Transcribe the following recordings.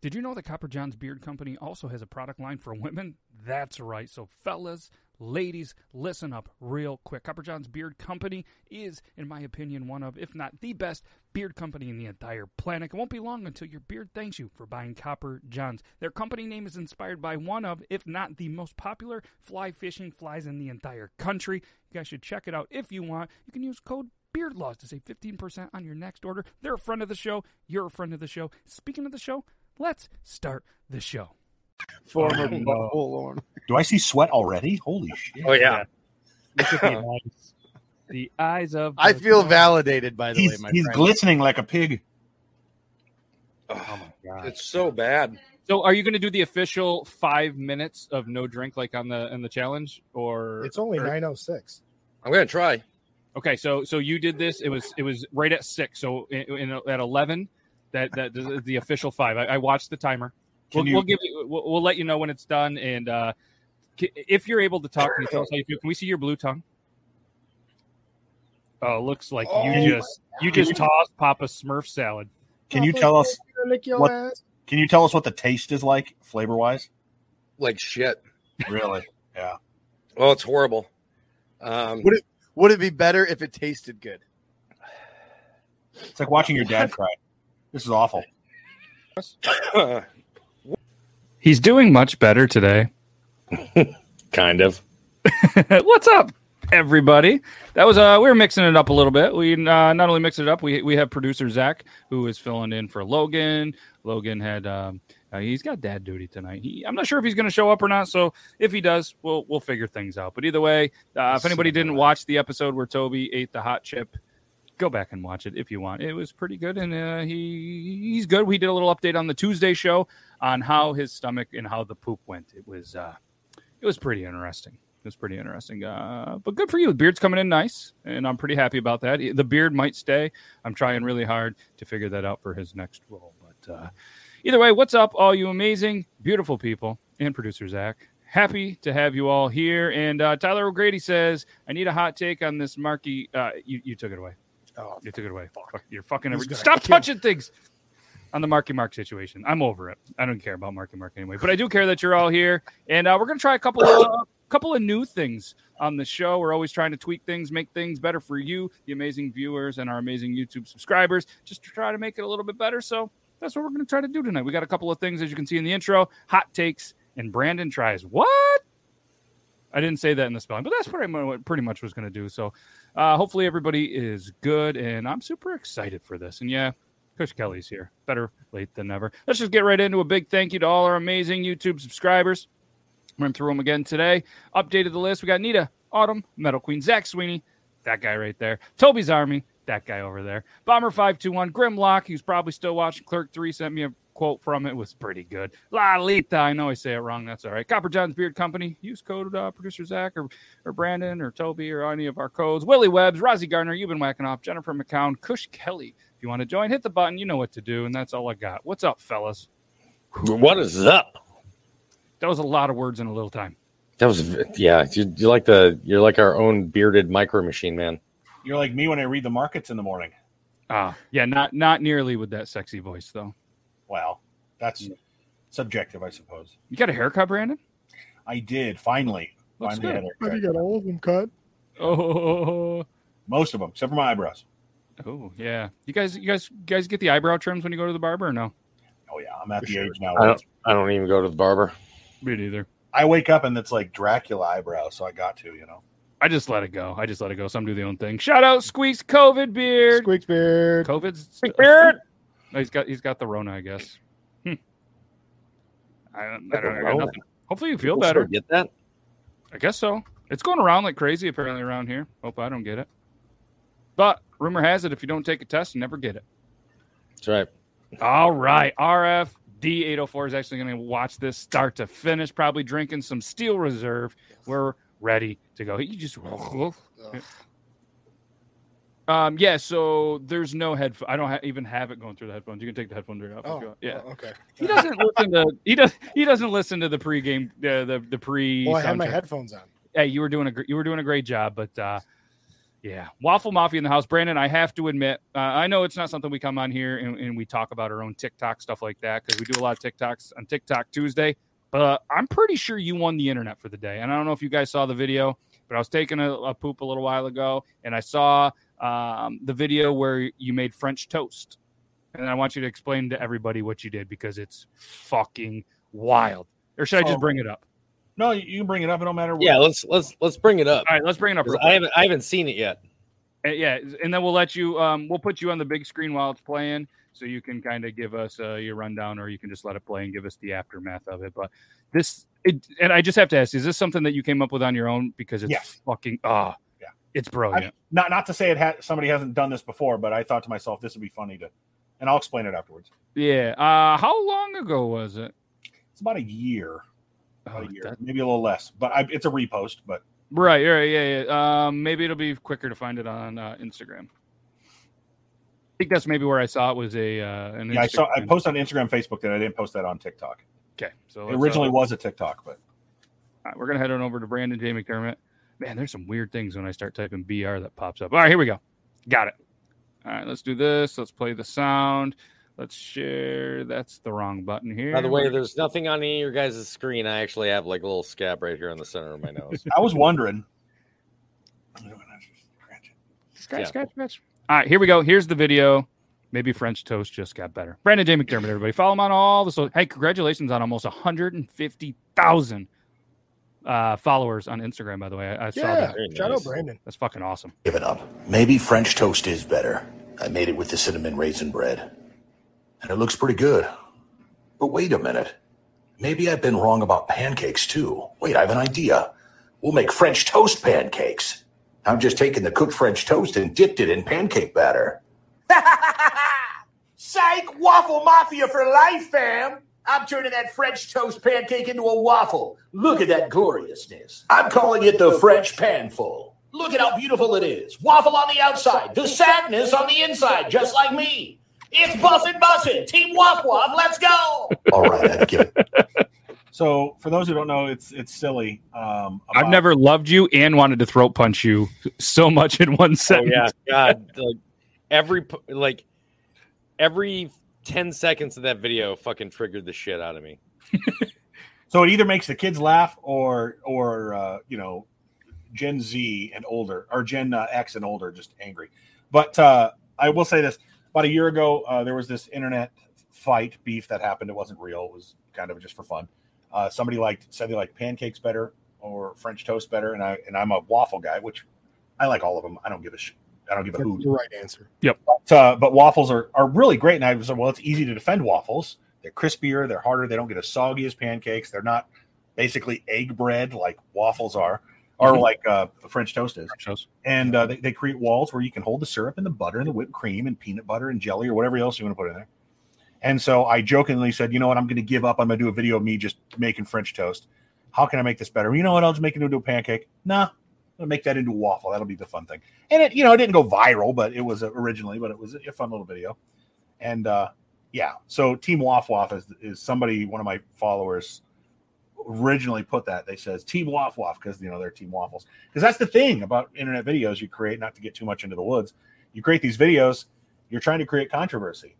Did you know that Copper John's Beard Company also has a product line for women? That's right. So, fellas, ladies, listen up real quick. Copper John's Beard Company is, in my opinion, one of, if not the best beard company in the entire planet. It won't be long until your beard thanks you for buying Copper John's. Their company name is inspired by one of, if not the most popular fly fishing flies in the entire country. You guys should check it out if you want. You can use code Beard Laws to save 15% on your next order. They're a friend of the show. You're a friend of the show. Speaking of the show, let's start the show. Former Oh, uh, Lord. Do I see sweat already? Holy shit! Oh yeah. Look the eyes. The of. I the- feel validated, by the He's way, my he's friend. glistening like a pig. Oh my god! It's so bad. So, are you going to do the official five minutes of no drink like on the in the challenge, or It's only 906. I'm gonna try. Okay, so so you did this. It was it was right at six. So in, in, at eleven, that that the, the official five. I, I watched the timer. We'll, you- we'll give you. We'll, we'll let you know when it's done. And uh, if you're able to talk, can you tell us how you feel? Can we see your blue tongue? Oh, looks like Oh, you just you just tossed Papa Smurf salad. Can you tell us? What- ass. Can you tell us what the taste is like, flavor wise? Like shit. Really? Yeah. Oh, it's horrible. Um, Would it would it be better if it tasted good? It's like watching your dad cry. This is awful. He's doing much better today. kind of. What's up, everybody? That was uh, we were mixing it up a little bit. We uh, not only mix it up, we we have producer Zach who is filling in for Logan. Logan had um, uh, he's got dad duty tonight. He, I'm not sure if he's going to show up or not. So if he does, we'll we'll figure things out. But either way, uh, if anybody didn't watch the episode where Toby ate the hot chip, go back and watch it if you want. It was pretty good, and uh, he he's good. We did a little update on the Tuesday show on how his stomach and how the poop went. It was uh, it was pretty interesting. It was pretty interesting. Uh, but good for you. The beard's coming in nice, and I'm pretty happy about that. The beard might stay. I'm trying really hard to figure that out for his next role. But uh, either way, what's up, all you amazing, beautiful people, and producer Zach? Happy to have you all here. And uh, Tyler O'Grady says, "I need a hot take on this Marky." Uh, you, you took it away. Oh, You took it away. Fuck, You're fucking. Every- Stop kill- touching things. On the Marky Mark situation, I'm over it. I don't care about Marky Mark anyway, but I do care that you're all here, and uh, we're gonna try a couple of uh, couple of new things on the show. We're always trying to tweak things, make things better for you, the amazing viewers, and our amazing YouTube subscribers, just to try to make it a little bit better. So that's what we're gonna try to do tonight. We got a couple of things as you can see in the intro, hot takes, and Brandon tries what? I didn't say that in the spelling, but that's what pretty much was going to do. So, uh, hopefully everybody is good, and I'm super excited for this. And yeah, Coach Kelly's here. Better late than never. Let's just get right into a big thank you to all our amazing YouTube subscribers. Run through them again today. Updated the list. We got Nita, Autumn, Metal Queen, Zach Sweeney, that guy right there, Toby's Army, that guy over there, Bomber five two one, Grimlock, who's probably still watching. Clerk three sent me a quote from it. it was pretty good. Lalita, I know I say it wrong. That's all right. Copper John's Beard Company. Use code uh, producer Zach or, or Brandon or Toby or any of our codes. Willie Webbs, Rozzy Gardner, you've been whacking off. Jennifer McCown, Cush Kelly. If you want to join, hit the button. You know what to do, and that's all I got. What's up, fellas? What is up? That was a lot of words in a little time. That was yeah. You, you're like the you're like our own bearded micro machine man. You're like me when I read the markets in the morning. Ah, yeah, not not nearly with that sexy voice though. Wow. That's subjective, I suppose. You got a haircut, Brandon? I did finally. Looks finally had good. a you got all of them cut? Oh, Most of them, except for my eyebrows. oh yeah. You guys, you guys, you guys get the eyebrow trims when you go to the barber or no? Oh yeah, I'm at For the sure. age now. I don't I don't even go to the barber. Me neither. I wake up and it's like Dracula eyebrows, so I got to, you know. I just let it go. I just let it go. Some do their own thing. Shout out Squeaks COVID beard. Squeaks beard. COVID's Beard. No, he's got he's got the Rona, I guess. Hmm. I don't, I don't I got nothing. Hopefully you feel People better. Get that? I guess so. It's going around like crazy apparently around here. Hope I don't get it. But rumor has it if you don't take a test, you never get it. That's right. All right. RF D804 is actually going to watch this start to finish, probably drinking some Steel Reserve. We're ready to go. You just. Um, yeah, so there's no headphone. I don't ha- even have it going through the headphones. You can take the headphones right off. if you Oh, want. yeah. oh, okay. He doesn't listen to he does he doesn't listen to the pregame uh, the the pre. Well, I had my headphones on. Hey, you were doing a you were doing a great job, but uh, Yeah, Waffle Mafia in the house. Brandon, I have to admit, uh, I know it's not something we come on here and, and we talk about our own TikTok stuff like that because we do a lot of TikToks on TikTok Tuesday. But I'm pretty sure you won the internet for the day. And I don't know if you guys saw the video, but I was taking a, a poop a little while ago and I saw um, the video where you made French toast. And I want you to explain to everybody what you did because it's fucking wild. Or should I just Oh. bring it up? No, you you can bring it up. It don't matter. What. Yeah, let's let's let's bring it up. All right, let's bring it up. I haven't I haven't seen it yet. Uh, yeah, and then we'll let you. Um, we'll put you on the big screen while it's playing, so you can kind of give us uh, your rundown, or you can just let it play and give us the aftermath of it. But this, it, and I just have to ask: Is this something that you came up with on your own? Because it's Yeah. fucking ah, Yeah. It's brilliant. Not not to say it had somebody hasn't done this before, but I thought to myself this would be funny to, and I'll explain it afterwards. yeah. Uh, how long ago was it? It's about a year, Oh, a year, that- maybe a little less, but I, it's a repost. But right, right, yeah, yeah. Um, maybe it'll be quicker to find it on uh, Instagram. I think that's maybe where I saw it was a. Uh, an yeah, I saw I posted on Instagram, Facebook that I didn't post that on TikTok. Okay, so It originally uh, was a TikTok, but right, we're gonna head on over to Brandon J. McDermott. Man, there's some weird things when I start typing BR that pops up. All right, here we go. Got it. All right, let's do this. Let's play the sound. Let's share. That's the wrong button here. By the way, there's nothing on any of your guys' screen. I actually have like a little scab right here on the center of my nose. I was wondering. scratch, yeah. scratch, scratch. All right, here we go. Here's the video. Maybe French toast just got better. Brandon J. McDermott, everybody, follow him on all the so. Hey, congratulations on almost 150,000 uh, followers on Instagram. By the way, I, I saw Yeah, that. Shout nice. out Brandon. That's fucking awesome. Give it up. Maybe French toast is better. I made it with the cinnamon raisin bread. And it looks pretty good. But wait a minute. Maybe I've been wrong about pancakes too. Wait, I have an idea. We'll make French toast pancakes. I'm just taking the cooked French toast and dipped it in pancake batter. Psych! Waffle Mafia for life, fam! I'm turning that French toast pancake into a waffle. Look at that gloriousness. I'm calling it the French panful. Look at how beautiful it is. Waffle on the outside, the sadness on the inside, just like me. It's bussin' bussin'. Team Waff Waff, let's go! All right, I've given So for those who don't know, it's it's silly. Um, I've never loved you and wanted to throat punch you so much in one oh sentence. yeah, God, like every like every ten seconds of that video fucking triggered the shit out of me. So it either makes the kids laugh or or uh, you know Gen Z and older or Gen uh, X and older just angry. But uh, I will say this: about a year ago, uh, there was this internet fight beef that happened. It wasn't real; it was kind of just for fun. Uh, somebody liked said they like pancakes better or French toast better, and I and I'm a waffle guy, which I like all of them. I don't give a shit. I don't give a That's hoot. the right answer. Yep. But, uh, but waffles are, are really great. And I said, well, it's easy to defend waffles. They're crispier, they're harder, they don't get as soggy as pancakes. They're not basically egg bread like waffles are, or Mhm. like uh, French toast is. Shows. And uh, they, they create walls where you can hold the syrup and the butter and the whipped cream and peanut butter and jelly or whatever else you want to put in there. And so I jokingly said, you know what, I'm going to give up. I'm going to do a video of me just making French toast. How can I make this better? You know what? I'll just make it into a pancake. Nah, I'll make that into a waffle. That'll be the fun thing. And it, you know, it didn't go viral, but it was originally, but it was a fun little video. And uh, yeah, so Team Waff Waff is, is somebody, one of my followers originally put that. They says Team Waff Waff because you know they're Team Waffles. Because that's the thing about internet videos you create. Not to get too much into the woods, you create these videos. You're trying to create controversy.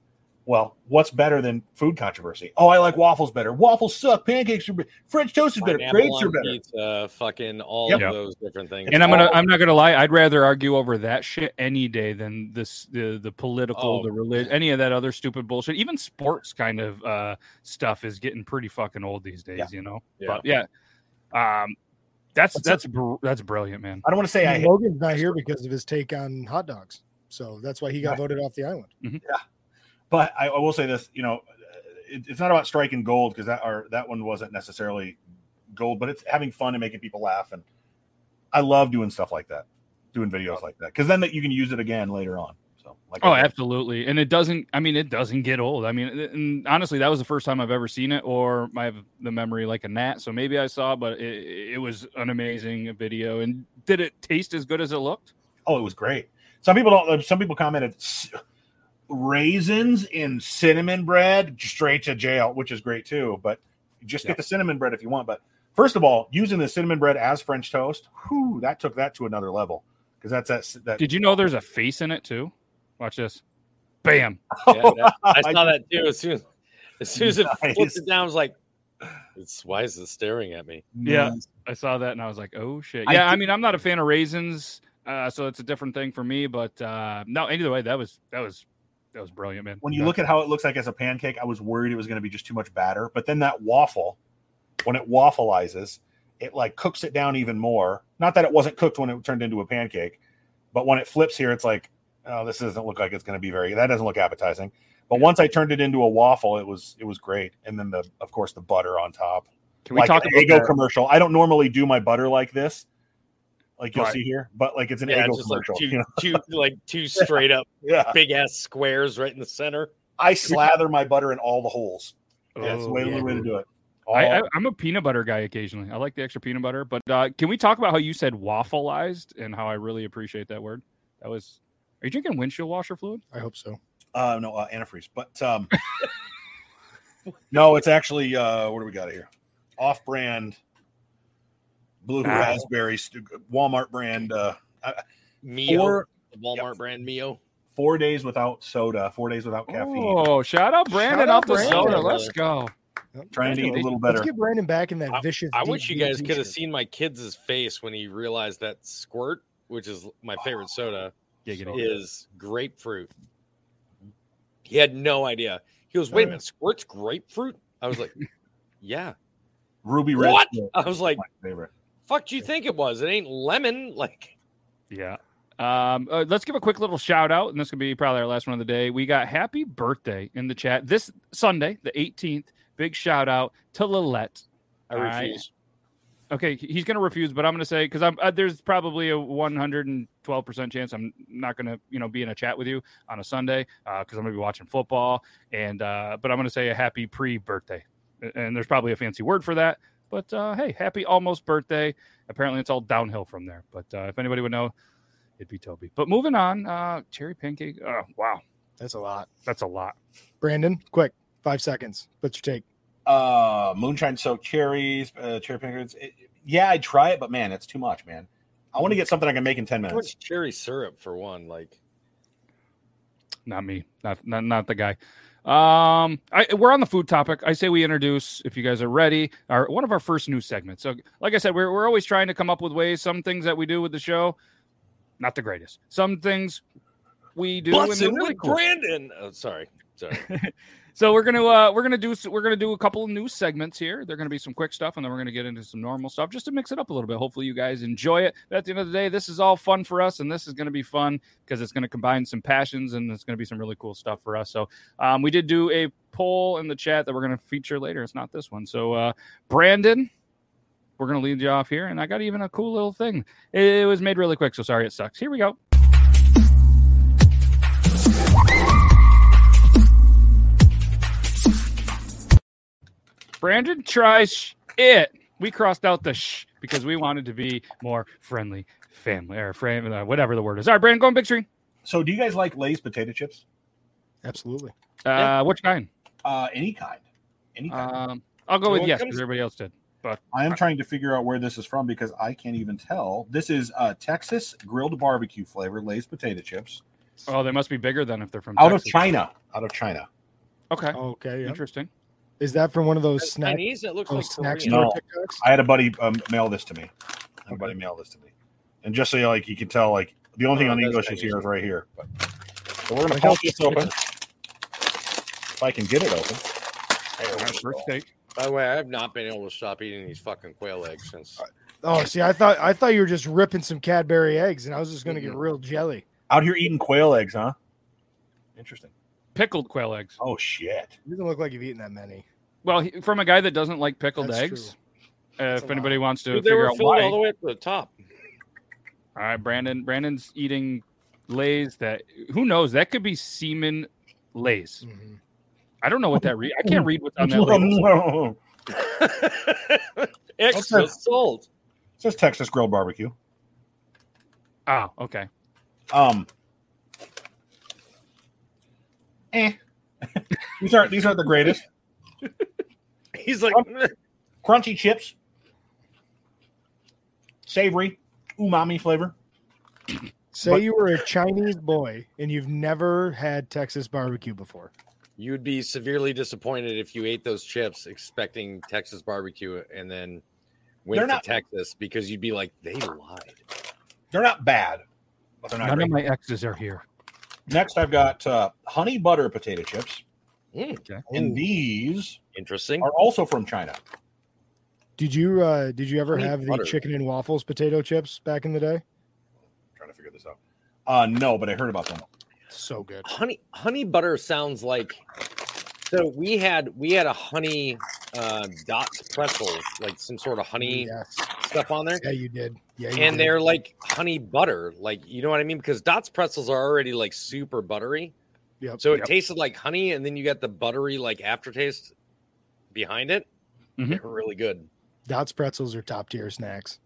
Well, what's better than food controversy? Oh, I like waffles better. Waffles suck. Pancakes are better. French toast is better. Pineapple Grapes are better. Pizza, fucking all Yep. of those different things. And I'm gonna, I'm not gonna lie, I'd rather argue over that shit any day than this the the political, Oh. the religion, any of that other stupid bullshit. Even sports kind of uh stuff is getting pretty fucking old these days, Yeah. you know. Yeah. But yeah. Um that's What's that's br- that's brilliant, man. I don't want to say I hate Logan's not here because of his take on hot dogs, so that's why he got Right. voted off the island. But I, I will say this: you know, uh, it, it's not about striking gold because that or that one wasn't necessarily gold, but it's having fun and making people laugh, and I love doing stuff like that, doing videos like that, because then that you can use it again later on. So, like, Oh, absolutely. And it doesn't I mean it doesn't get old. I mean and honestly that was the first time I've ever seen it or I have the memory like a gnat, so maybe I saw but it, it was an amazing video and did it taste as good as it looked? oh, it was great. Some people don't. Uh, some people commented "S- raisins in cinnamon bread straight to jail, which is great too. But just Yeah. get the cinnamon bread if you want. But first of all, using the cinnamon bread as French toast, whew, that took that to another level. because that's that. that Did you know there's a face in it too? Watch this. Bam. Yeah, that- I saw that too. As soon as, as soon as it Nice. flipped it down, I was like, "It's why is it staring at me?" Yeah. I saw that and I was like, oh shit. I Yeah, I, did- mean, I'm not a fan of raisins, uh, so it's a different thing for me. But uh, no, either way, that was that was that was brilliant, man. when you Yeah. look at how it looks like as a pancake, I was worried it was going to be just too much batter. But then that waffle, when it waffleizes, it like cooks it down even more. Not that it wasn't cooked when it turned into a pancake, but when it flips here, it's like, oh, this doesn't look like it's going to be very. That doesn't look appetizing. But once I turned it into a waffle, it was it was great. And then the of course the butter on top, Can we like talk about Eggo commercial. I don't normally do my butter like this, like you'll Right. see here, but like it's an Yeah, Eggo just like commercial. two, you know? two, like two straight up Yeah, big ass squares right in the center. I slather my butter in all the holes. Yeah, it's the Oh, way, yeah. way to do it. I, I, All- I'm a peanut butter guy occasionally. I like the extra peanut butter. But uh, can we talk about how you said waffleized and how I really appreciate that word? That was. Are you drinking windshield washer fluid? I hope so. Uh, no, uh, antifreeze. But um, no, it's actually uh, what do we got here? Off-brand blue Ah. raspberry, st- Walmart brand. Uh, Mio, four the Walmart brand Mio. four days without soda, four days without caffeine. Oh, shout out Brandon Shout out off the Brandon. soda. Let's go. Trying to eat a little better. Let's get Brandon back in that vicious. I wish you V guys could have seen my kid's face when he realized that squirt, which is my favorite soda, Giggity. is grapefruit. He had no idea. He goes, "Wait a minute, squirt's grapefruit?" I was like, "Yeah." Ruby red. What? Split, I was like, my favorite. "Fuck, do you think it was? It ain't lemon." Like, Yeah. Um, uh, let's give a quick little shout out, and this could be probably our last one of the day. We got happy birthday in the chat this Sunday, the 18th. Big shout out to Lilette. I All right. refuse. Okay, he's going to refuse, but I'm going to say because I'm uh, there's probably a 112 percent chance I'm not going to you know be in a chat with you on a Sunday because I'm going to be watching football, and uh, but I'm going to say a happy pre-birthday, and there's probably a fancy word for that. But uh, hey, happy almost birthday. Apparently, it's all downhill from there. But uh, if anybody would know, it'd be Toby. But moving on, uh, cherry pancake. Oh wow, That's a lot. that's a lot. Brandon, quick, five seconds. What's your take? Uh, moonshine soaked cherries, uh, cherry pancakes. It- yeah, I'd try it, but man, it's too much, man. I want to get something I can make in ten minutes. much cherry syrup for one. Like, not me not not, not the guy um I, we're on the food topic i say we introduce if you guys are ready our one of our first new segments so like i said we're, we're always trying to come up with ways some things that we do with the show not the greatest some things we do really with cool. Brandon. Oh, sorry, sorry. so we're gonna uh we're gonna do we're gonna do a couple of new segments here. They're gonna be some quick stuff and then we're gonna get into some normal stuff just to mix it up a little bit. Hopefully you guys enjoy it. But at the end of the day this is all fun for us and this is gonna be fun because it's gonna combine some passions and it's gonna be some really cool stuff for us. So um, we did do a poll in the chat that we're gonna feature later. It's not this one. So uh brandon we're gonna lead you off here and i got even a cool little thing. It was made really quick so sorry it sucks. Here we go Brandon tries it. We crossed out the sh because we wanted to be more friendly family or frame, uh, whatever the word is. All right, Brandon, go on big screen. So, do you guys like Lay's potato chips? Absolutely. Uh, Yeah. Which kind? Uh, any kind, any kind. Um, I'll go So with what yes because everybody else did. But I am trying to figure out where this is from because I can't even tell. This is uh, Texas grilled barbecue flavor Lay's potato chips Oh, they must be bigger than if they're from out Texas. of China. Out of China. Okay, Okay. yeah. interesting. Is that from one of those That's snack, Chinese. It looks like snack Korean. store No. TikToks? I had a buddy um, mail this to me. I had a buddy mail this to me, and just so you like, you can tell like the only thing Oh, on that's English is here is right here. But, so we're gonna Like pop this open. If I can get it open. There All first go. take. By the way, I have not been able to stop eating these fucking quail eggs since. Oh, see, I thought I thought you were just ripping some Cadbury eggs, and I was just going to get real jelly. Out here eating quail eggs, huh? Interesting. Pickled quail eggs. Oh shit. It doesn't look like you've eaten that many. Well, he, from a guy that doesn't like pickled That's eggs. Uh, if a anybody wants to Dude, figure were out filled why, all the way up to the top. all right, Brandon. Brandon's eating lays that who knows that could be semen lays. Mhm. I don't know what that read. I can't read what's on that label. Extra Okay. salt. It says Texas Grill barbecue. Oh, okay. Um. Eh. these aren't these aren't the greatest. He's like, Crunchy chips. Savory, umami flavor. Say But- you were a Chinese boy and you've never had Texas barbecue before. You would be severely disappointed if you ate those chips expecting Texas barbecue and then went to not- Texas because you'd be like, they lied. They're not bad, but they're not None great. of my exes are here. Next, I've got uh, honey butter potato chips, Mm, and these interesting. are also from China. Did you uh did you ever Honey have butter. the chicken and waffles potato chips back in the day? trying to figure this out. Uh, no, but I heard about them. So good. honey honey butter sounds like so we had we had a honey uh dots pretzel like some sort of honey Yes. stuff on there Yeah, you did. Yeah, and did. they're like honey butter like you know what i mean because dots pretzels are already like super buttery Yep. so it Yep. tasted like honey and then you got the buttery like aftertaste behind it Mhm. they're really good Dots pretzels are top tier snacks.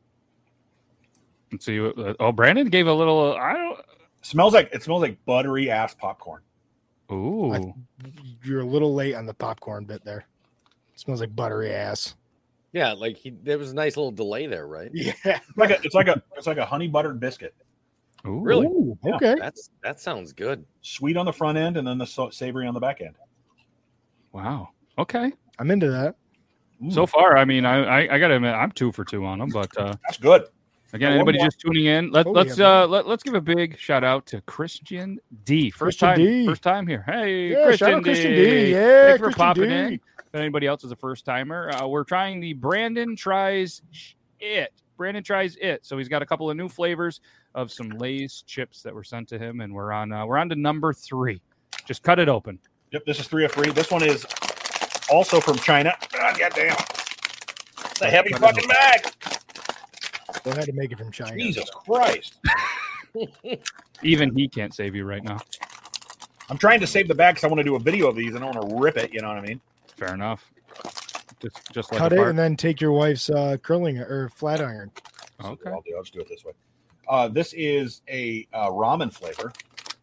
Let's see. what- uh, Oh, Brandon gave a little. I don't. smells like it smells like buttery ass popcorn. Ooh. You're a little late on the popcorn bit there. smells like buttery ass. Yeah like he, there was a nice little delay there right Yeah. It's like a, it's like a, it's like a honey buttered biscuit. Ooh. Really? Ooh, Yeah. okay. that's that sounds good Sweet on the front end, and then the so- savory on the back end. Wow. Okay. I'm into that. Mm, So far, I mean, I I, I gotta admit, I'm two for two on them. But uh, that's good. again, anybody just tuning in, let, Oh, let's yeah, uh let, let's give a big shout out to Christian D. First Christian time, D. first time here. Hey, Yeah, Christian, shout out D. Christian D. Yeah, Thanks for Christian popping D. in. If anybody else is a first timer, uh, we're trying the Brandon tries it. Brandon tries it. So he's got a couple of new flavors of some Lay's chips that were sent to him, and we're on uh, we're on to number three. Just cut it open. Yep, this is three of three. This one is also from China. Ah, goddamn. It's a heavy fucking bag. They had to make it from China. Jesus Christ. Even he can't save you right now. I'm trying to save the bag because I want to do a video of these. And I don't want to rip it. You know what I mean? Fair enough. Just just like Cut a it fart. and then take your wife's uh, curling or flat iron. So Okay. I'll, do, I'll just do it this way. Uh, this is a uh, ramen flavor.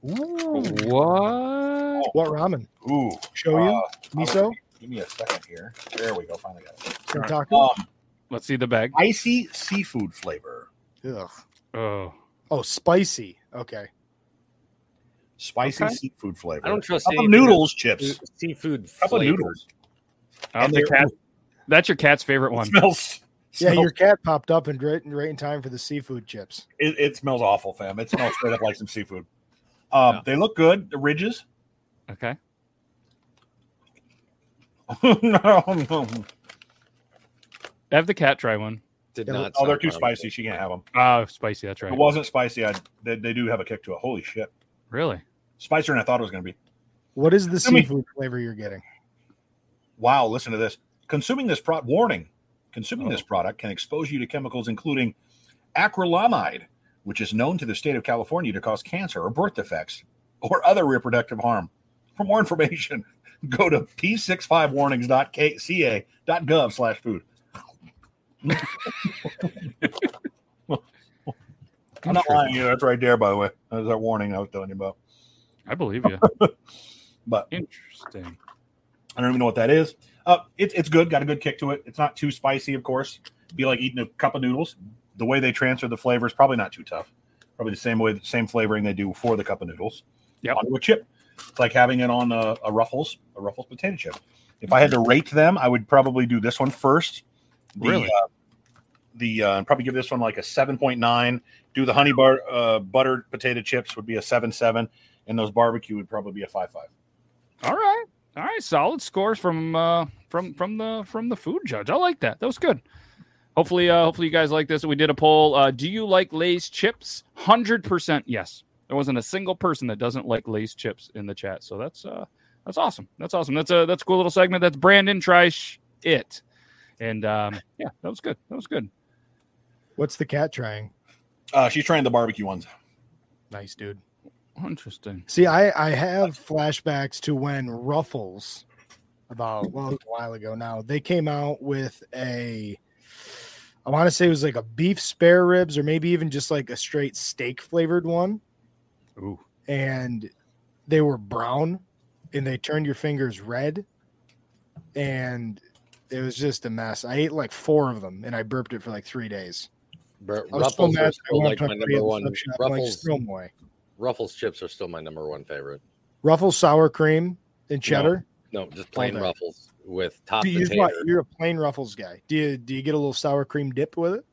Ooh. What? What ramen? Ooh. Show you? uh, Miso? Give me a second here. There we go. Finally got it. Kentucky? Um, Let's see the bag. icy seafood flavor. Ugh. Oh, Oh, spicy. Okay. Spicy Okay. seafood flavor. i don't trust Couple anything noodles chips. seafood Couple flavor. noodles. Oh, And the cat. That's your cat's favorite one. smells. Yeah, smells- your cat popped up and right, right in time for the seafood chips. it, it smells awful, fam. It smells straight up like some seafood. Um, Yeah. They look good. The ridges. Okay. oh, Have the cat try one. did Yeah, not Oh, they're too promising. spicy. She can't have them. Oh, spicy. That's If right. it wasn't spicy, I they, they do have a kick to it. Holy shit, Really? spicier than I thought it was going to be. What is the I mean- seafood flavor you're getting? Wow, listen to this. Consuming this product, warning, consuming Oh. this product can expose you to chemicals including acrylamide, which is known to the state of California to cause cancer or birth defects or other reproductive harm. For more information, go to p65warnings.ca.gov slash food. I'm not lying to you. That's right there, by the way. That's that warning I was telling you about. I believe you. But Interesting. I don't even know what that is. Uh, it's it's good. Got a good kick to it. It's not too spicy, of course. Be like eating a cup of noodles. The way they transfer the flavor is probably not too tough. Probably the same way, the same flavoring they do for the cup of noodles. Yep. Onto a chip. It's like having it on a, a Ruffles, a Ruffles potato chip. If I had to rate them, I would probably do this one first. The, Really? Uh, the uh, probably give this one like a seven point nine. Do the honey bar uh, buttered potato chips would be a seven seven, and those barbecue would probably be a five five. All right. All right. Solid scores from uh from from the from the food judge. I like that. That was good. Hopefully, uh hopefully you guys like this. We did a poll. Uh do you like Lay's chips? Hundred percent yes. There wasn't a single person that doesn't like Lay's chips in the chat. So that's uh that's awesome. That's awesome. That's a that's a cool little segment. That's Brandon try sh- it. And um yeah, that was good. That was good. What's the cat trying? Uh, she's trying the barbecue ones. Nice, dude. Interesting. See, I I have flashbacks to when Ruffles, about well a while ago now, they came out with a, I want to say it was like a beef spare ribs or maybe even just like a straight steak flavored one, Ooh. and they were brown, and they turned your fingers red, and it was just a mess. I ate like four of them, and I burped it for like three days. But I was so Ruffles mad are I still like my number one. sub like, Ruffles, just throw 'em away. Ruffles chips are still my number one favorite. Ruffles sour cream and cheddar. No, just plain Okay. Ruffles with top Do you use potato. what? You're a plain Ruffles guy. Do you do you get a little sour cream dip with it?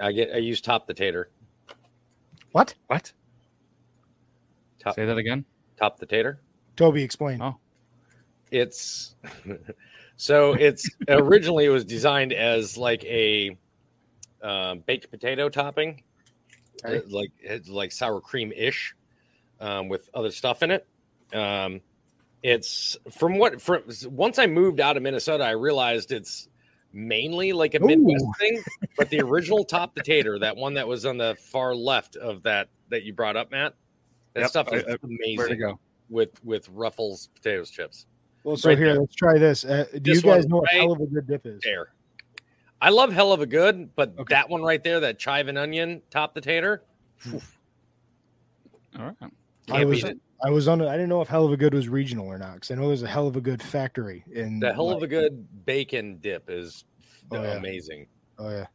I get. I use top the tater. What? What? Top Say that again. top the tater. Toby, explain. Oh. It's so it's originally it was designed as like a um, baked potato topping, Okay. like like sour cream ish, um, with other stuff in it. Um, it's from what from once I moved out of Minnesota, I realized it's mainly like a Midwest Ooh. thing. But the original top the tater, that one that was on the far left of that that you brought up, Matt, that Yep, stuff is I- Where to amazing go? with with Ruffles potatoes chips. Well, so Right here, there. let's try this. Uh, do This you guys one know what right Heluva Good dip is? There. I love Heluva Good, but Okay. that one right there, that chive and onion top the tater, All right. I was it. I was on. I didn't know if Heluva Good was regional or not because I know there's a Heluva Good factory in The Heluva Good bacon dip is Oh, yeah. amazing. Oh yeah,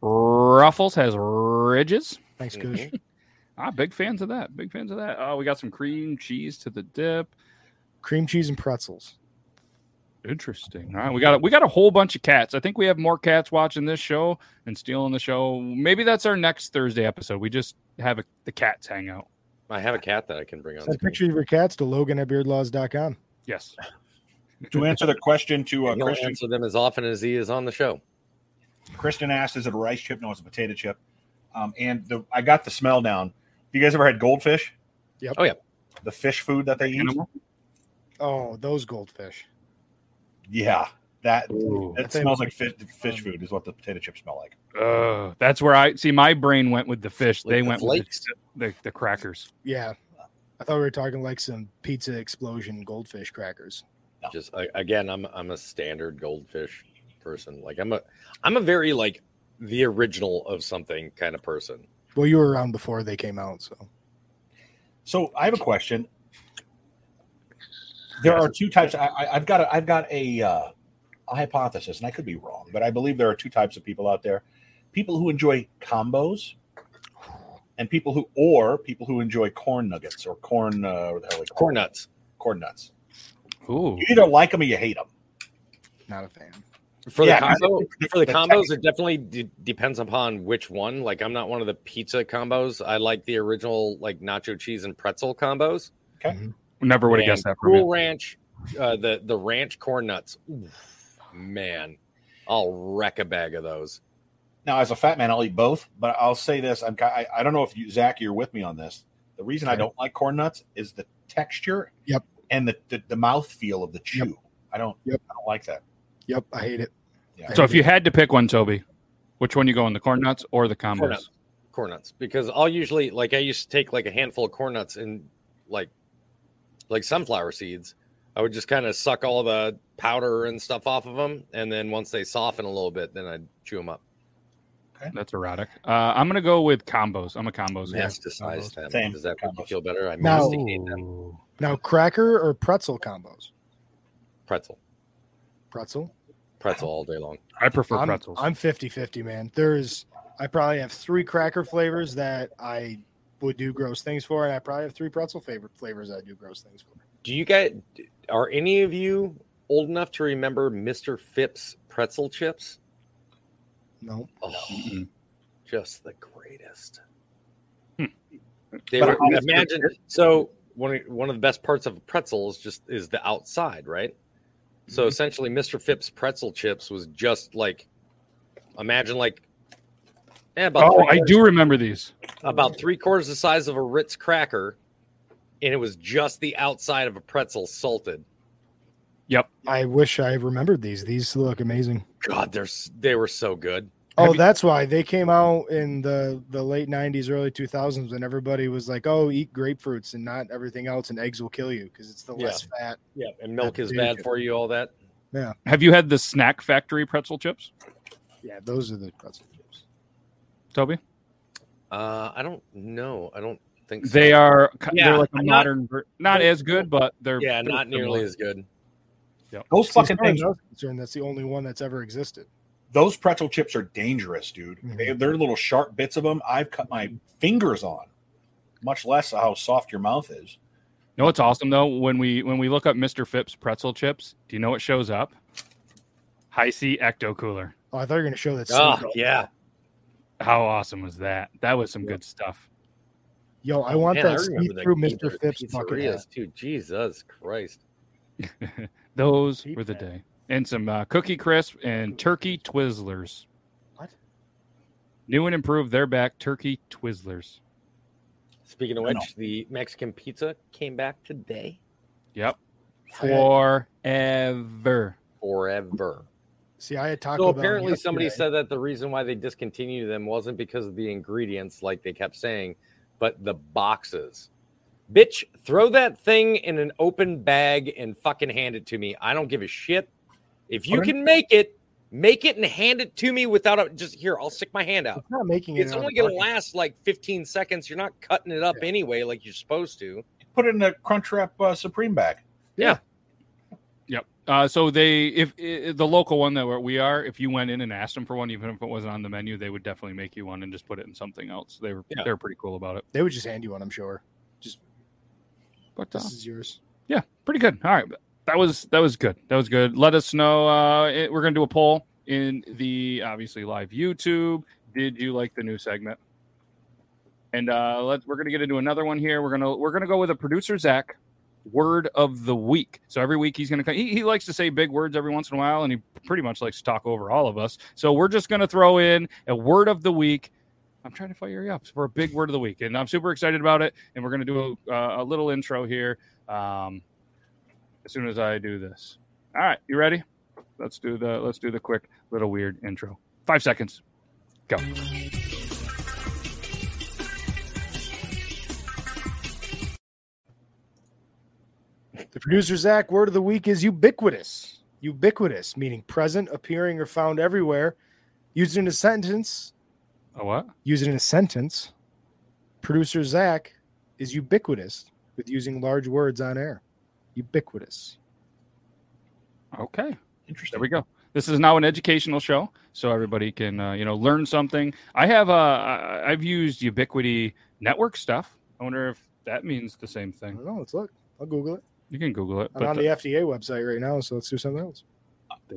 Ruffles has ridges. thanks, Kush. Mhm. Ah, big fans of that. Big fans of that. Oh, we got some cream cheese to the dip. Cream cheese and pretzels. Interesting. All right, we got we got a whole bunch of cats. I think we have more cats watching this show and stealing the show. Maybe that's our next Thursday episode. We just have a, the cats hang out. I have a cat that I can bring on. Send screen. pictures of your cats to Logan at beardlaws.com. Yes. To answer the question to uh, He'll Christian, answer them as often as he is on the show. Christian asked, "Is it a rice chip? No, it's a potato chip." Um, and the, I got the smell down. Have you guys ever had goldfish? Yep. Oh, yeah. The fish food that they eat. Animal? Oh, those goldfish. Yeah, that Ooh. it smells like fish, fish food is what the potato chips smell like. Uh, that's where I see my brain went with the fish. Like they the went flakes? with the, the, the crackers. Yeah, I thought we were talking like some pizza explosion goldfish crackers. Just I, again, I'm I'm a standard goldfish person. Like I'm a I'm a very like the original of something kind of person. Well, you were around before they came out, so So I have a question. There are two types. I, I, I've got a, I've got a, uh, a hypothesis, and I could be wrong, but I believe there are two types of people out there: people who enjoy combos, and people who, or people who enjoy corn nuggets or corn, uh, what the hell are they called? Corn nuts. corn nuts. Ooh. You either like them or you hate them. not a fan. For Yeah, the I- combo, for the the combos, it definitely de- depends upon which one. Like, I'm not one of the pizza combos. I like the original, like nacho cheese and pretzel combos. Okay. Never would have guessed that from Cool. Ranch, uh, the the ranch corn nuts. Oof, man, I'll wreck a bag of those. Now, as a fat man, I'll eat both, but I'll say this: I'm, I, I don't know if you, Zach, you're with me on this. The reason I don't like corn nuts is the texture, Yep. and the the, the mouth feel of the chew. Yep. I don't, Yep. I don't like that. Yep, I hate it. Yeah. So if you had to pick one, Toby, which one you go in the corn nuts or the combos? Corn nuts. Corn nuts, because I'll usually like I used to take like a handful of corn nuts and like like sunflower seeds. I would just kind of suck all the powder and stuff off of them, and then once they soften a little bit, then I'd chew them up. Okay. That's erotic. Uh, I'm gonna go with combos. I'm a combos guy. Masticize them. Same. Does that make you feel better? I Now- masticate them. Now, cracker or pretzel combos? Pretzel, Pretzel. pretzel all day long. I prefer I'm, pretzels. I'm 50 50, man. There's, I probably have three cracker flavors that I would do gross things for, and I probably have three pretzel favorite flavors I do gross things for. Do you guys? Are any of you old enough to remember Mr. Phipps pretzel chips? No. Oh, Mm-mm. just the greatest. Hmm. They But were honestly- imagine so one of- one of the best parts of a pretzel is just is the outside, right? So essentially, Mr. Phipps pretzel chips was just like imagine like eh, about Oh, three I do remember these. about three quarters the size of a Ritz cracker, and it was just the outside of a pretzel salted. Yep. I wish I remembered these. These look amazing. God, they're they were so good. Oh, Have you- that's why they came out in the the late '90s, early 2000s, when everybody was like, "Oh, eat grapefruits and not everything else, and eggs will kill you because it's the Yeah. less fat." Yeah, and milk is bad for you. All that. Yeah. Have you had the Snack Factory pretzel chips, Yeah, those are the pretzel chips. Toby? Uh, I don't know. I don't think so. They are. Yeah, they're like a I'm not- modern, not as good, but they're Yeah, they're not nearly similar. as good. Those See, fucking things. I was concerned, that's the only one that's ever existed. those pretzel chips are dangerous, dude. Mhm. They, they're little sharp bits of them. I've cut my fingers on, much less how soft your mouth is. You know what's awesome though? When we when we look up Mr. Phipps pretzel chips, do you know what shows up? Hi-C Ecto Cooler. Oh, I thought you were going to show that. Oh, yeah. How awesome was that? That was some good stuff. Yo, I want Man, that remember see through Mr. the Phipps bucket hat. too. Jesus Christ. Those Cheap were the day. And some uh, cookie crisp and turkey Twizzlers. What? New and improved, they're back. Turkey Twizzlers. Speaking of which, the Mexican pizza came back today Yep. I had- Forever. forever. See, I had Taco So Bell apparently, somebody said that the reason why they discontinued them wasn't because of the ingredients, like they kept saying, but the boxes. Bitch, throw that thing in an open bag and fucking hand it to me. I don't give a shit. If you can make it, make it and hand it to me without a just here. I'll stick my hand out. It's not making it. It's only going to last like 15 seconds. You're not cutting it up Yeah. anyway, like you're supposed to. Put it in a Crunchwrap uh, Supreme bag. Yep. Uh, so they, if, i the local one that we are, if you went in and asked them for one, even if it wasn't on the menu, they would definitely make you one and just put it in something else. They were Yeah. they were pretty cool about it. They would just hand you one, I'm sure. But uh, This is yours. yeah, pretty good. All right, that was that was good. That was good. Let us know. Uh, it- we're gonna do a poll in the obviously live YouTube. Did you like the new segment? And uh, let we're gonna get into another one here. We're gonna we're gonna go with a producer Zach word of the week. So every week he's gonna come. He, he likes to say big words every once in a while, and he pretty much likes to talk over all of us. So we're just gonna throw in a word of the week. I'm trying to fire you up for a big word of the week, and I'm super excited about it. And we're gonna do a, uh, a little intro here. Um, as soon as I do this. All right, you ready? Let's do the let's do the quick little weird intro. Five seconds. Go. The producer Zach word of the week is ubiquitous. Ubiquitous, meaning present, appearing, or found everywhere. Used in a sentence. A what? Used in a sentence. Producer Zach is ubiquitous with using large words on air. Ubiquitous. Okay. Interesting. There we go. This is now an educational show, so everybody can uh, you know learn something. I have uh, I- I've used Ubiquiti network stuff. I wonder if that means the same I thing. don't know. Let's look. I'll Google it. You can Google it. I'm on the FDA website right now, so let's do something else.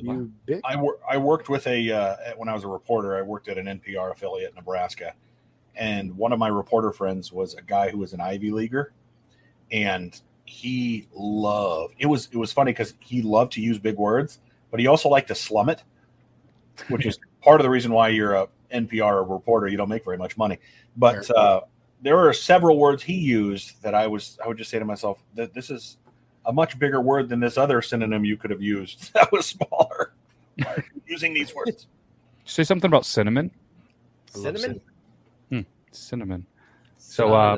Wow. Ubic- I, wor- I worked with a uh, when I was a reporter. I worked at an NPR affiliate in Nebraska, and one of my reporter friends was a guy who was an Ivy leaguer, and he loved it was it was funny because he loved to use big words, but he also liked to slum it, which is part of the reason why you're a NPR reporter. You don't make very much money, but uh, there are several words he used that I was I would just say to myself that this is a much bigger word than this other synonym you could have used that was smaller. Why are you using these words? Say something about cinnamon. I love Cinnamon? Cinnamon. So, uh,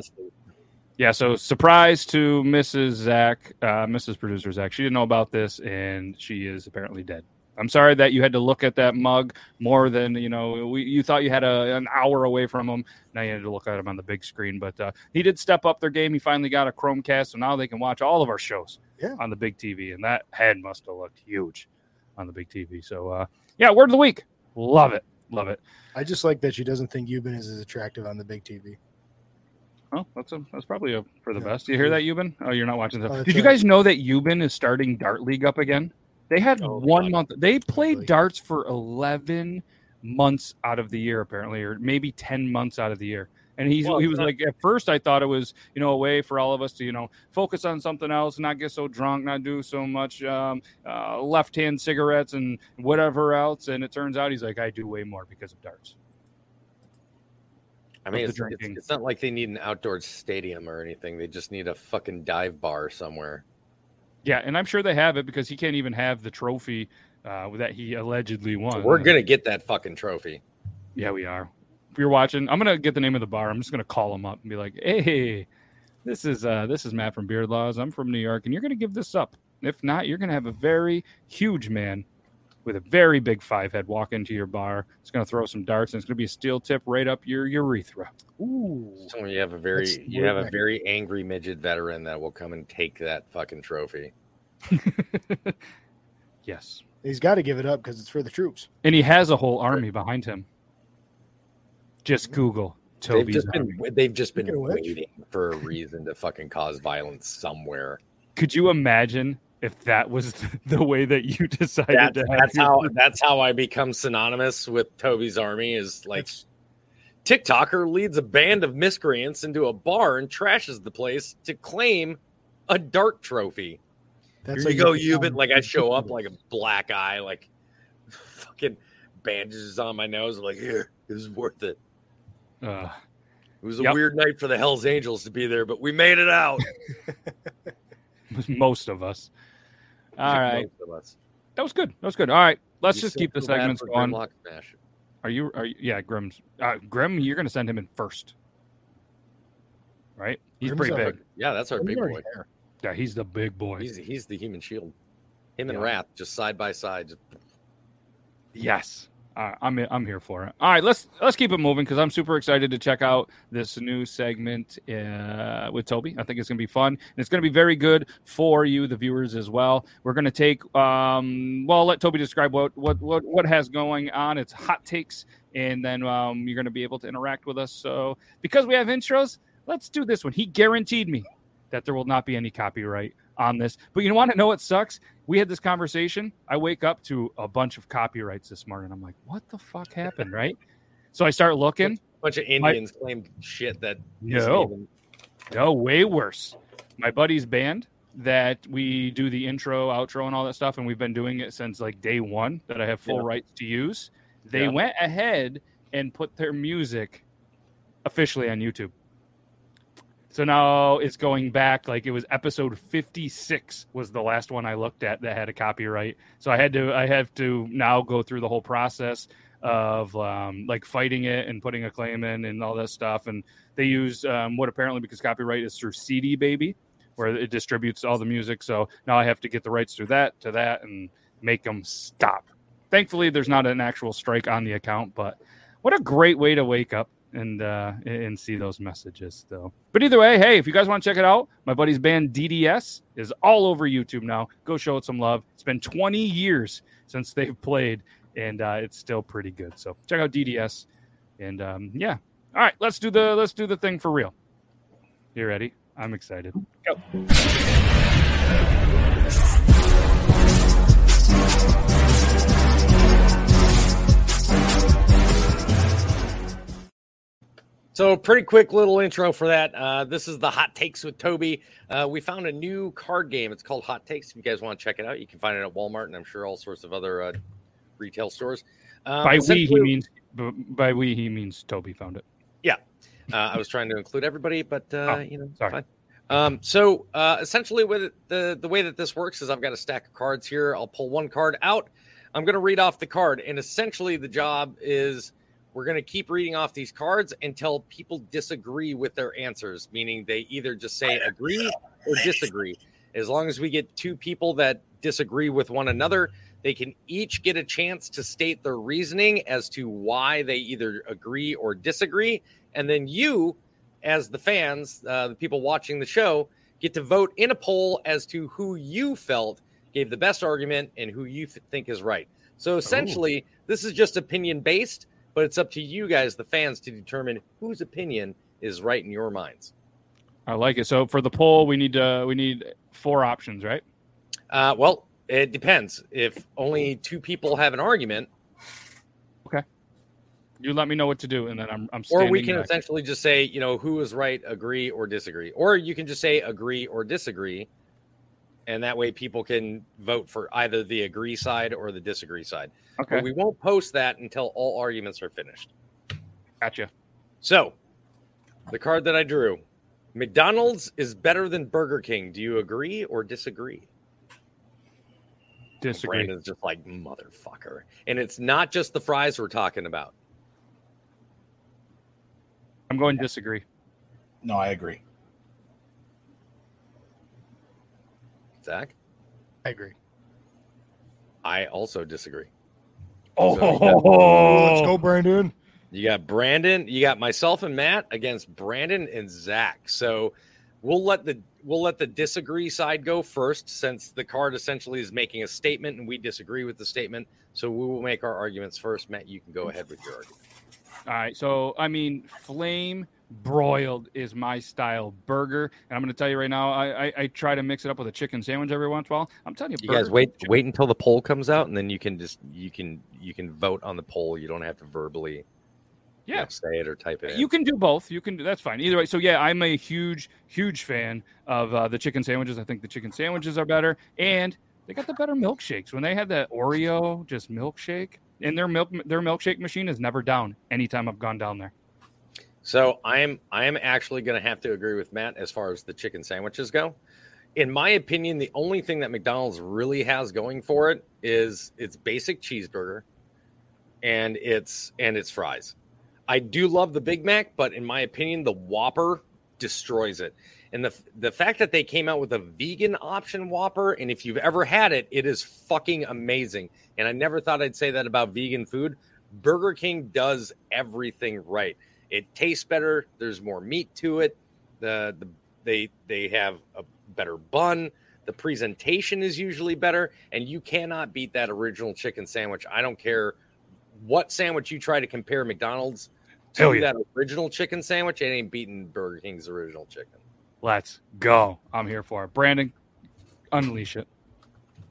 Yeah, so surprise to Mrs. Zach, uh, Mrs. Producer Zach. She didn't know about this, and she is apparently dead. I'm sorry that you had to look at that mug more than you know. We, you thought you had a, an hour away from him. Now you had to look at him on the big screen. But uh, he did step up their game. He finally got a Chromecast, so now they can watch all of our shows Yeah. on the big TV. And that head must have looked huge on the big TV. So uh, yeah, word of the week. Love it, love it. I just like that she doesn't think Euban is as attractive on the big TV. Oh, that's a that's probably a, for the Yeah. best. You hear that, Euban? Oh, you're not watching Oh, Did you guys know that Euban is starting Dart League up again? They had Oh, one God. month. They played Really? darts for eleven months out of the year, apparently, or maybe ten months out of the year. And he's Well, he was not- like, at first I thought it was you know a way for all of us to you know focus on something else, not get so drunk, not do so much um, uh, left hand cigarettes and whatever else. And it turns out he's like, I do way more because of darts. I mean, it's, it's, it's not like they need an outdoor stadium or anything. They just need a fucking dive bar somewhere. Yeah, and I'm sure they have it because he can't even have the trophy uh, that he allegedly won. We're gonna get that fucking trophy. Yeah, we are. If you're watching, I'm gonna get the name of the bar. I'm just gonna call him up and be like, "Hey, this is uh, this is Matt from Beard Laws. I'm from New York, and you're gonna give this up. If not, you're gonna have a very huge man with a very big five head walk into your bar. It's gonna throw some darts, and it's gonna be a steel tip right up your urethra. Ooh. So you have a very That's you have a very angry midget veteran that will come and take that fucking trophy. yes, He's got to give it up because it's for the troops. And he has a whole army behind him. Just Google They've Toby's just army. been they've just been Speaking of which- waiting for a reason to fucking cause violence somewhere. Could you imagine if that was the way that you decided That's, to have that's your- how that's how I become synonymous with Toby's army. Is like TikToker leads a band of miscreants into a bar and trashes the place to claim a dart trophy. That's Here how you go, become- Euban. Like I show up like a black eye, like fucking bandages on my nose. I'm like, here, this is worth it. Uh, It was a Yep. weird night for the Hell's Angels to be there, but we made it out. most of us. All right, Most of us. that was good. That was good. All right, let's You just keep the segments going. Grimlock Smash. Are you? Are you? Yeah, Grim's. Uh, Grim, you're going to send him in first, right? He's Grim's pretty a- big. Yeah, that's our He's big boy. there. Yeah, he's the big boy. He's he's the human shield. Him and Wrath just side by side. Yes. I'm I'm here for it. All right, let's let's keep it moving because I'm super excited to check out this new segment uh, with Toby. I think it's going to be fun and it's going to be very good for you, the viewers, as well. We're going to take um, well, let Toby describe what what what what has going on. It's hot takes, and then um, you're going to be able to interact with us. So because we have intros, let's do this one. He guaranteed me that there will not be any copyright on this. But you want to know what sucks? We had this conversation. I wake up to a bunch of copyrights this morning. I'm like, what the fuck happened, right? So I start looking. a bunch of Indians claimed shit that No, even- no, way worse. My buddy's band that we do the intro, outro, and all that stuff, and we've been doing it since like day one that I have full Yeah. rights to use. They Yeah. went ahead and put their music officially on YouTube. So now it's going back like it was episode 56 was the last one I looked at that had a copyright. So I had to I have to now go through the whole process of um, like fighting it and putting a claim in and all that stuff. And they use um, what apparently because copyright is through CD Baby, where it distributes all the music. So now I have to get the rights through that to that and make them stop. Thankfully, there's not an actual strike on the account, but what a great way to wake up and uh, and see those messages though. But either way, hey, if you guys want to check it out, my buddy's band DDS is all over YouTube now. Go show it some love. It's been 20 years since they've played, and uh, it's still pretty good. So check out DDS, and um, yeah. All right, let's do the let's do the thing for real. You ready? I'm excited. Go. So, pretty quick little intro for that. Uh, this is the Hot Takes with Toby. Uh, we found a new card game. It's called Hot Takes. If you guys want to check it out, you can find it at Walmart and I'm sure all sorts of other uh, retail stores. Um, by we he means by we he means Toby found it. Yeah. Uh, I was trying to include everybody, but uh, Oh, you know, sorry. fine. Um, so uh, essentially, with it, the the way that this works is I've got a stack of cards here. I'll pull one card out. I'm going to read off the card, and essentially the job is we're going to keep reading off these cards until people disagree with their answers, meaning they either just say agree or disagree. As long as we get two people that disagree with one another, they can each get a chance to state their reasoning as to why they either agree or disagree. And then you, as the fans, uh, the people watching the show, get to vote in a poll as to who you felt gave the best argument and who you th- think is right. So essentially, this is just opinion based, but it's up to you guys, the fans, to determine whose opinion is right in your minds. I like it. So for the poll, we need to we need four options, right? Uh, well, it depends. If only two people have an argument, okay. You let me know what to do, and then I'm I'm or we can back. essentially just say, you know, who is right, agree or disagree, or you can just say agree or disagree, and that way people can vote for either the agree side or the disagree side. Okay, But we won't post that until all arguments are finished. gotcha. So, the card that I drew, McDonald's is better than Burger King. Do you agree or disagree? Disagree. Brandon's just like motherfucker, and it's not just the fries we're talking about. I'm going disagree. No, I agree. Zach, I agree. I also disagree. Oh, Let's go, Brandon. You got Brandon, you got myself and Matt against Brandon and Zach. So we'll let the we'll let the disagree side go first, since the card essentially is making a statement and we disagree with the statement. So we will make our arguments first. Matt, you can go ahead with your argument. All right. So, I mean, flame broiled is my style burger. And I'm going to tell you right now, I, I, I try to mix it up with a chicken sandwich every once in a while. I'm telling you, You guys wait wait until the poll comes out, and then you can just you can you can vote on the poll. You don't have to verbally you know, Yeah. say it or type it. in. You can do both. You can do that's fine. Either way. So yeah, I'm a huge, huge fan of uh, the chicken sandwiches. I think the chicken sandwiches are better, and they got the better milkshakes. When they had that Oreo just milkshake, and their milk their milkshake machine is never down. Anytime I've gone down there. So I am I am actually going to have to agree with Matt as far as the chicken sandwiches go. In my opinion, the only thing that McDonald's really has going for it is its basic cheeseburger and its and its fries. I do love the Big Mac, but in my opinion, the Whopper destroys it. And the the fact that they came out with a vegan option Whopper, and if you've ever had it, it is fucking amazing. And I never thought I'd say that about vegan food. Burger King does everything right. It tastes better. There's more meat to it. The, the they they have a better bun. The presentation is usually better, and you cannot beat that original chicken sandwich. I don't care what sandwich you try to compare McDonald's to yeah. that original chicken sandwich. It ain't beating Burger King's original chicken. Let's go. I'm here for it. Brandon, unleash it.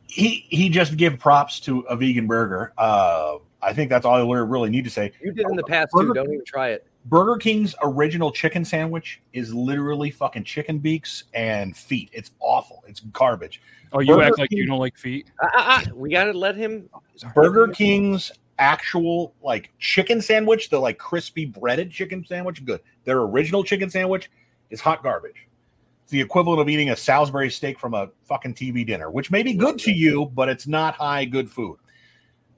He he just give props to a vegan burger. Uh, I think that's all I really need to say. You did in the past too. Don't even try it. Burger King's original chicken sandwich is literally fucking chicken beaks and feet. It's awful. It's garbage. Oh, you Burger act like King- you don't like feet. Ah, ah, we got to let him. Burger King's actual like chicken sandwich, the like crispy breaded chicken sandwich, good. Their original chicken sandwich is hot garbage. It's the equivalent of eating a Salisbury steak from a fucking TV dinner, which may be good to you, but it's not high good food.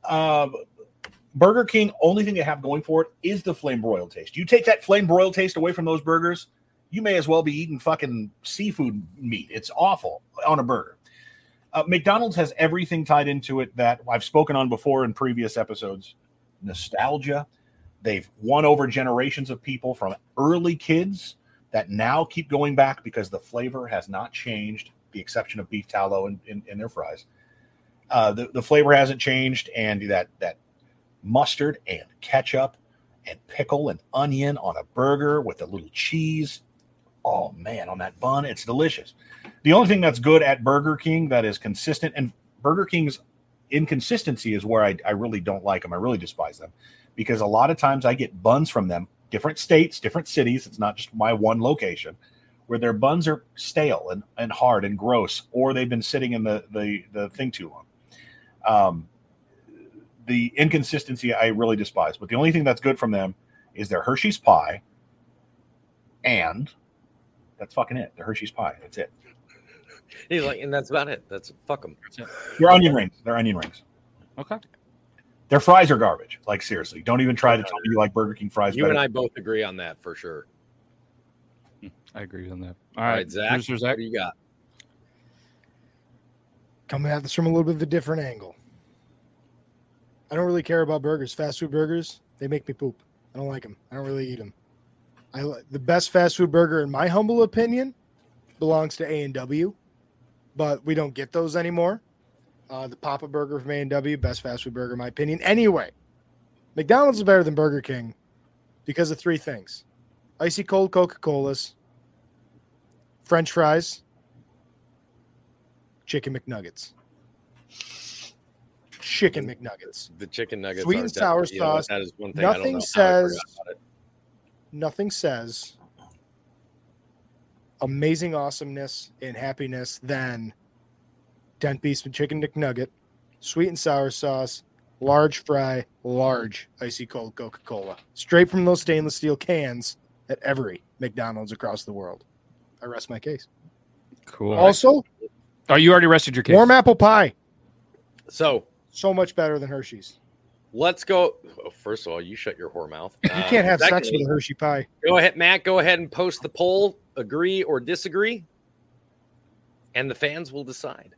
Um, Burger King, only thing they have going for it is the flame broiled taste. You take that flame broiled taste away from those burgers, you may as well be eating fucking seafood meat. It's awful on a burger. Uh, McDonald's has everything tied into it that I've spoken on before in previous episodes. Nostalgia. They've won over generations of people from early kids that now keep going back because the flavor has not changed, the exception of beef tallow in, in, in their fries. Uh, the, the flavor hasn't changed, and that that mustard and ketchup and pickle and onion on a burger with a little cheese. Oh man, on that bun, it's delicious. The only thing that's good at Burger King that is consistent, and Burger King's inconsistency is where I, I really don't like them. I really despise them because a lot of times I get buns from them, different states, different cities. It's not just my one location where their buns are stale and, and hard and gross, or they've been sitting in the, the, the thing too long. Um, the inconsistency I really despise, but the only thing that's good from them is their Hershey's pie, and that's fucking it. The Hershey's pie. That's it. He's like, and that's about it. That's fuck them. Their onion rings. Their onion rings. Okay. Their fries are garbage. Like seriously, don't even try to tell me you like Burger King fries. You better. and I both agree on that for sure. Hmm, I agree on that. All All right, right, Zach, Producer what Zach. do you got? Coming at this from a little bit of a different angle. I don't really care about burgers. Fast food burgers, they make me poop. I don't like them. I don't really eat them. I the best fast food burger, in my humble opinion, belongs to A and W, but we don't get those anymore. Uh, the Papa Burger from A and W, best fast food burger, in my opinion. Anyway, McDonald's is better than Burger King because of three things: icy cold Coca Colas, French fries, chicken McNuggets. Chicken McNuggets. The chicken nuggets, Sweet and sour definitely- you know sauce. that is one thing. I don't Nothing know how I forgot says- Nothing says amazing awesomeness and happiness than 10 piece chicken McNugget, sweet and sour sauce, large fry, large icy cold Coca Cola, straight from those stainless steel cans at every McDonald's across the world. I rest my case. Cool. Also, oh, you already rested your case. warm apple pie, So so much better than Hershey's. let's go. oh, first of all, you shut your whore mouth. You can't have sex with a Hershey pie. Go ahead, Matt. Go ahead and post the poll. Agree or disagree, and the fans will decide.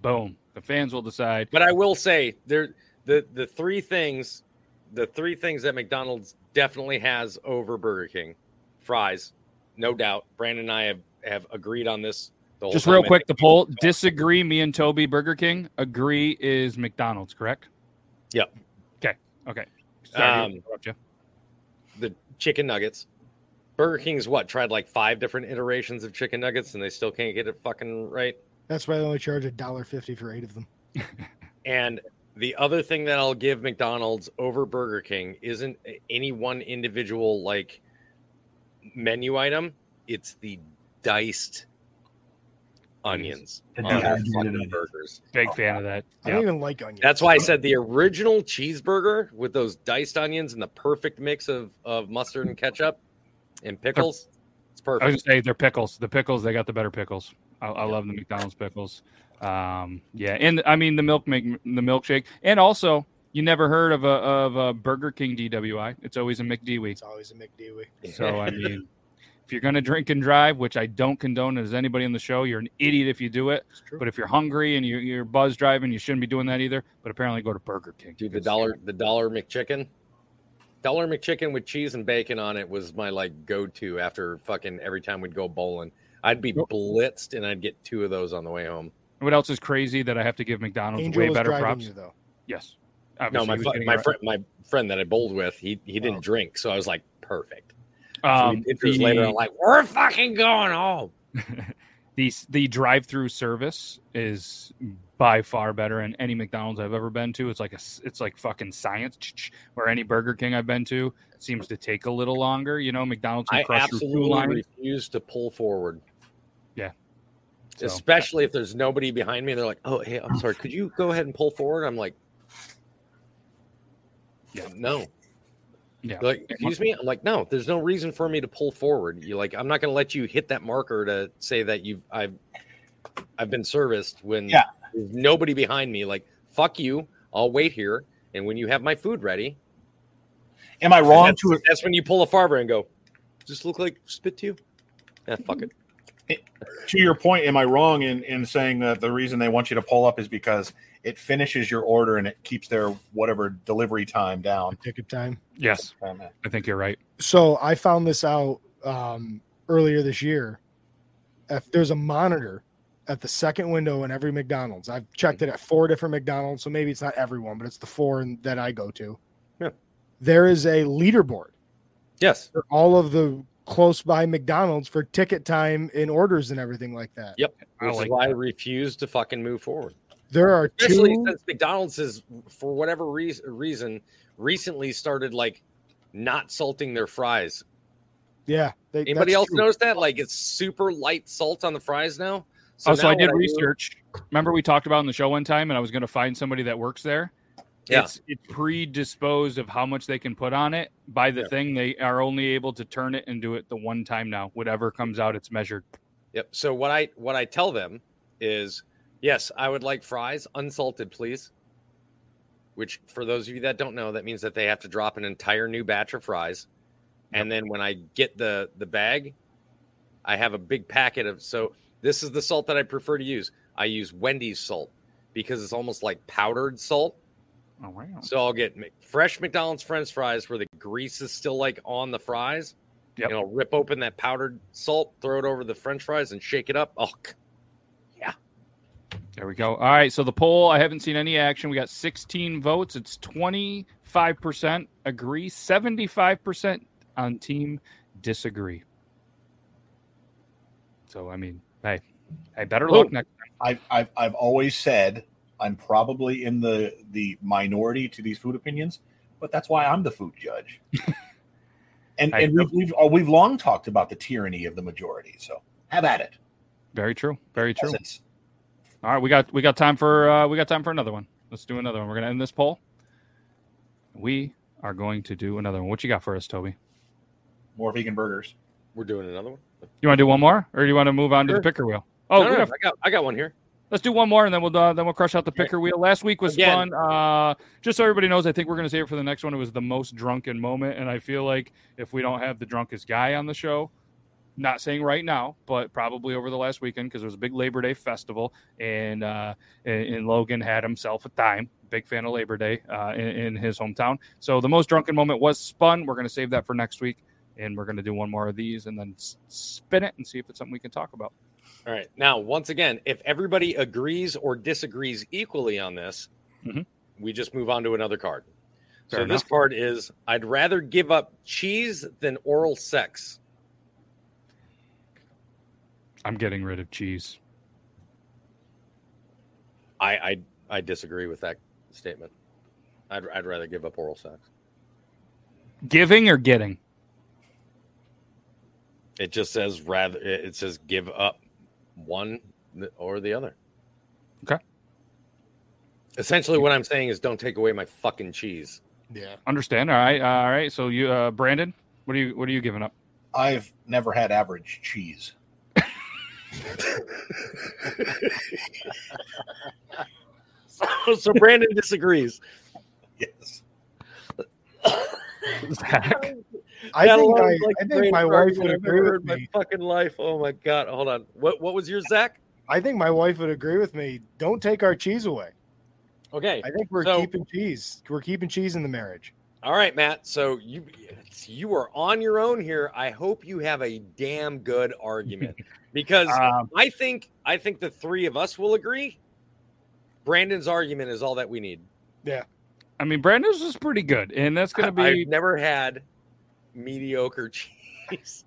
Boom. The fans will decide. But I will say there the the three things the three things that McDonald's definitely has over Burger King. Fries, no doubt. Brandon and I have have agreed on this. The whole Just time. real quick, the we- poll disagree. Me and Toby Burger King agree is McDonald's, correct? Yep. Okay. Okay. Sorry Um, the chicken nuggets. Burger King's what tried like five different iterations of chicken nuggets and they still can't get it fucking right. That's why they only charge a dollar fifty for eight of them. And the other thing that I'll give McDonald's over Burger King isn't any one individual like menu item. It's the diced onions The on their onions. burgers. Big fan of that. I don't even like onions. That's why I said the original cheeseburger with those diced onions and the perfect mix of, of mustard and ketchup and pickles. It's perfect. I was perfect. gonna say they're pickles. The pickles, they got the better pickles. I, I love the McDonald's pickles. Um, yeah, and I mean the milk make the milkshake, and also you never heard of a of a Burger King DWI. It's always a McDewey. It's always a McDewey. So I mean, if you're gonna drink and drive, which I don't condone as anybody on the show, you're an idiot if you do it. But if you're hungry and you, you're buzz driving, you shouldn't be doing that either. But apparently, go to Burger King. Dude, the It's- dollar the dollar McChicken. Dollar McChicken with cheese and bacon on it was my like go to after fucking every time we'd go bowling. I'd be blitzed and I'd get two of those on the way home. What else is crazy that I have to give McDonald's Angel way was better driving props? you though. Yes. No, my fu- my it right. friend my friend that I bowled with, he he didn't Oh. drink, so I was like, perfect. Um, pictures the- later, I'm like, we're fucking going home. the the drive through service is by far better in any McDonald's I've ever been to. It's like a it's like fucking science. Where any Burger King I've been to seems to take a little longer. You know, McDonald's I crush your food absolutely refuse to pull forward. So, Especially if there's nobody behind me. They're like, "Oh, hey, I'm sorry. Could you go ahead and pull forward?" I'm like, Yeah. no." Yeah, They're like, excuse me. I'm like, no. There's no reason for me to pull forward. You like, I'm not going to let you hit that marker to say that you've I've I've been serviced when Yeah. there's nobody behind me. Like, fuck you. I'll wait here, and when you have my food ready, Am I wrong that's, to that's when you pull a Farva and go, "Just look like spit to you." Yeah, fuck it. To your point? Am I wrong in in saying that the reason they want you to pull up is because it finishes your order and it keeps their whatever delivery time down? Ticket time. yes, I think you're right. So I found this out um, earlier this year. If there's a monitor at the second window in every McDonald's, I've checked it at four different McDonald's, so maybe it's not everyone, but it's the four in- that I go to. Yeah. There is a leaderboard Yes. for all of the close by McDonald's for ticket time in orders and everything like that. Yep. I Which like is why I refuse to fucking move forward. There are Especially two. since McDonald's is, for whatever reas- reason, recently started like not salting their fries. Yeah. they- Anybody else true. notice that? Like it's super light salt on the fries now. oh, so I now did what do- research. Remember we talked about on the show one time, and I was going to find somebody that works there. Yeah. It's it's predisposed of how much they can put on it by the Yeah. thing. They are only able to turn it and do it the one time now. Whatever comes out, it's measured. Yep. So what I what I tell them is, yes, I would like fries unsalted, please. Which, for those of you that don't know, that means that they have to drop an entire new batch of fries, and then when I get the the bag, I have a big packet of. So this is the salt that I prefer to use. I use Wendy's salt because it's almost like powdered salt. Oh wow! So I'll get fresh McDonald's French fries where the grease is still like on the fries. Yep. You know, rip open that powdered salt, throw it over the French fries, and shake it up. Oh, yeah. There we go. All right. So the poll, I haven't seen any action. We got 16 votes. It's 25% agree, 75% on team disagree. So, I mean, hey, hey, better luck next time. I've, I've I've always said I'm probably in the the minority to these food opinions, but that's why I'm the food judge. and I and we've we've, uh, we've long talked about the tyranny of the majority. So have at it. Very true. Very true. Peasants. All right, we got we got time for uh, we got time for another one. Let's do another one. We're gonna end this poll. We are going to do another one. What you got for us, Toby? More vegan burgers. we're doing another one. You want to do one more, or do you want to move on to the picker wheel? Oh, no, we no, I got I got one here. Let's do one more, and then we'll uh, then we'll crush out the picker wheel. Last week was Again. fun. Uh, just so everybody knows, I think we're going to save it for the next one. It was the most drunken moment, and I feel like if we don't have the drunkest guy on the show, not saying right now, but probably over the last weekend because there was a big Labor Day festival, and uh, and, Logan had himself a time. Big fan of Labor Day uh, in, in his hometown. So the most drunken moment was spun. We're going to save that for next week. and we're going to do one more of these and then s- spin it and see if it's something we can talk about. All right. Now, once again, if everybody agrees or disagrees equally on this, Mhm. we just move on to another card. Fair so this enough. card is I'd rather give up cheese than oral sex. I'm getting rid of cheese. I I, I disagree with that statement. I'd, I'd rather give up oral sex. Giving or getting? It just says rather. It says give up one or the other. Okay. Essentially, what I'm saying is don't take away my fucking cheese. Yeah. Understand? All right, all right. So you, uh, Brandon, what are you, what are you giving up? I've never had average cheese. So, so Brandon disagrees. Yes. Zach, I That think, alone I, like I think my wife would agree with heard in my me. fucking life. Oh my god! Hold on. What what was your Zach? I think my wife would agree with me. Don't take our cheese away. Okay. I think we're So- keeping cheese. We're keeping cheese in the marriage. All right, Matt. So you you are on your own here. I hope you have a damn good argument because um, I think I think the three of us will agree. Brandon's argument is all that we need. Yeah. I mean, Brandon's is pretty good, and that's going to be. I've never had mediocre cheese.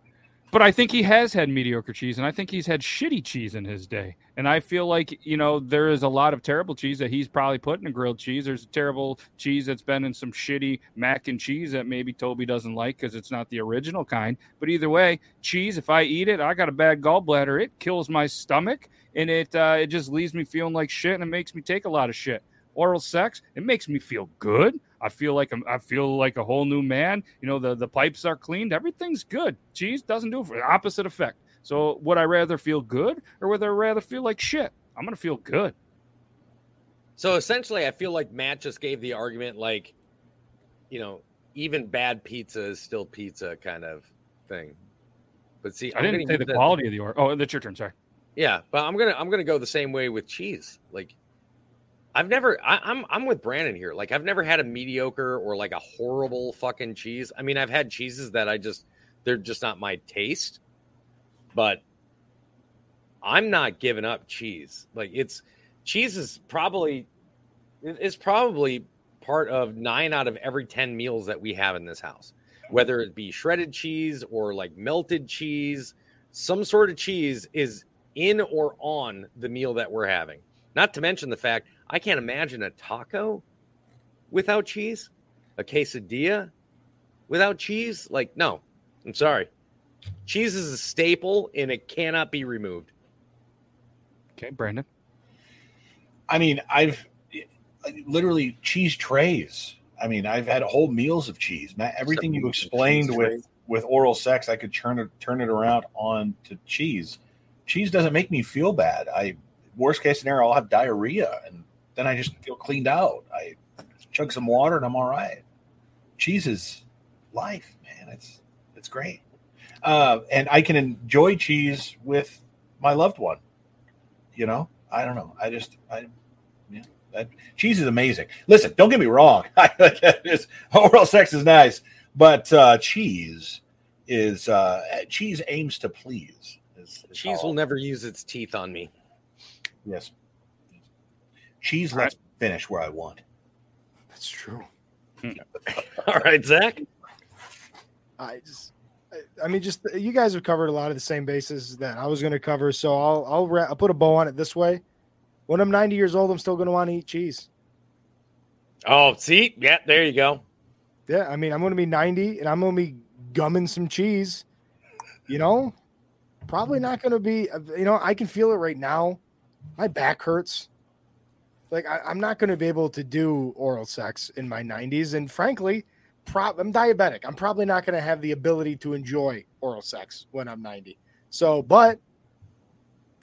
But I think he has had mediocre cheese, and I think he's had shitty cheese in his day. And I feel like you know there is a lot of terrible cheese that he's probably put in a grilled cheese. There's a terrible cheese that's been in some shitty mac and cheese that maybe Toby doesn't like because it's not the original kind. But either way, cheese. If I eat it, I got a bad gallbladder. It kills my stomach, and it uh, it just leaves me feeling like shit, and it makes me take a lot of shit. Oral sex, it makes me feel good. I feel like I'm, I feel like a whole new man. You know, the the pipes are cleaned. Everything's good. Cheese doesn't do it for the opposite effect. So would I rather feel good or would I rather feel like shit? I'm gonna feel good. So essentially, I feel like Matt just gave the argument like, you know, even bad pizza is still pizza kind of thing. But see, I I'm didn't say use the quality of the or. Oh, that's your turn. Sorry. Yeah, but I'm gonna I'm gonna go the same way with cheese. Like, I've never I, I'm I'm with Brandon here. Like, I've never had a mediocre or like a horrible fucking cheese. I mean, I've had cheeses that I just they're just not my taste. But I'm not giving up cheese. Like, it's cheese is probably it- it's probably part of nine out of every ten meals that we have in this house, whether it be shredded cheese or like melted cheese. Some sort of cheese is in or on the meal that we're having. Not to mention the fact I can't imagine a taco without cheese, a quesadilla without cheese. Like, no, I'm sorry. Cheese is a staple and it cannot be removed. Okay, Brandon. I mean, I've literally cheese trays. I mean, I've had whole meals of cheese. Matt, everything you explained with with oral sex, I could turn it turn it around on to cheese. Cheese doesn't make me feel bad. I worst case scenario, I'll have diarrhea, and then I just feel cleaned out. I chug some water, and I'm all right. Cheese is life, man. It's it's great, uh, and I can enjoy cheese with my loved one. You know, I don't know. I just I yeah. That, cheese is amazing. Listen, don't get me wrong. Oral sex is nice, but uh, cheese is uh, cheese aims to please. Is, is Cheese will never use its teeth on me. Yes. Cheese All lets me finish where I want. That's true. All right, Zach. I just, I- I mean, just you guys have covered a lot of the same bases that I was going to cover. So I'll, I'll, ra- I'll put a bow on it this way. When I'm 90 years old, I'm still going to want to eat cheese. Oh, see, yeah, there you go. Yeah, I mean, I'm going to be 90 and I'm going to be gumming some cheese. You know, probably not going to be. You know, I can feel it right now. My back hurts. Like I, I'm not going to be able to do oral sex in my 90s, and frankly, prob- I'm diabetic. I'm probably not going to have the ability to enjoy oral sex when I'm 90. So, but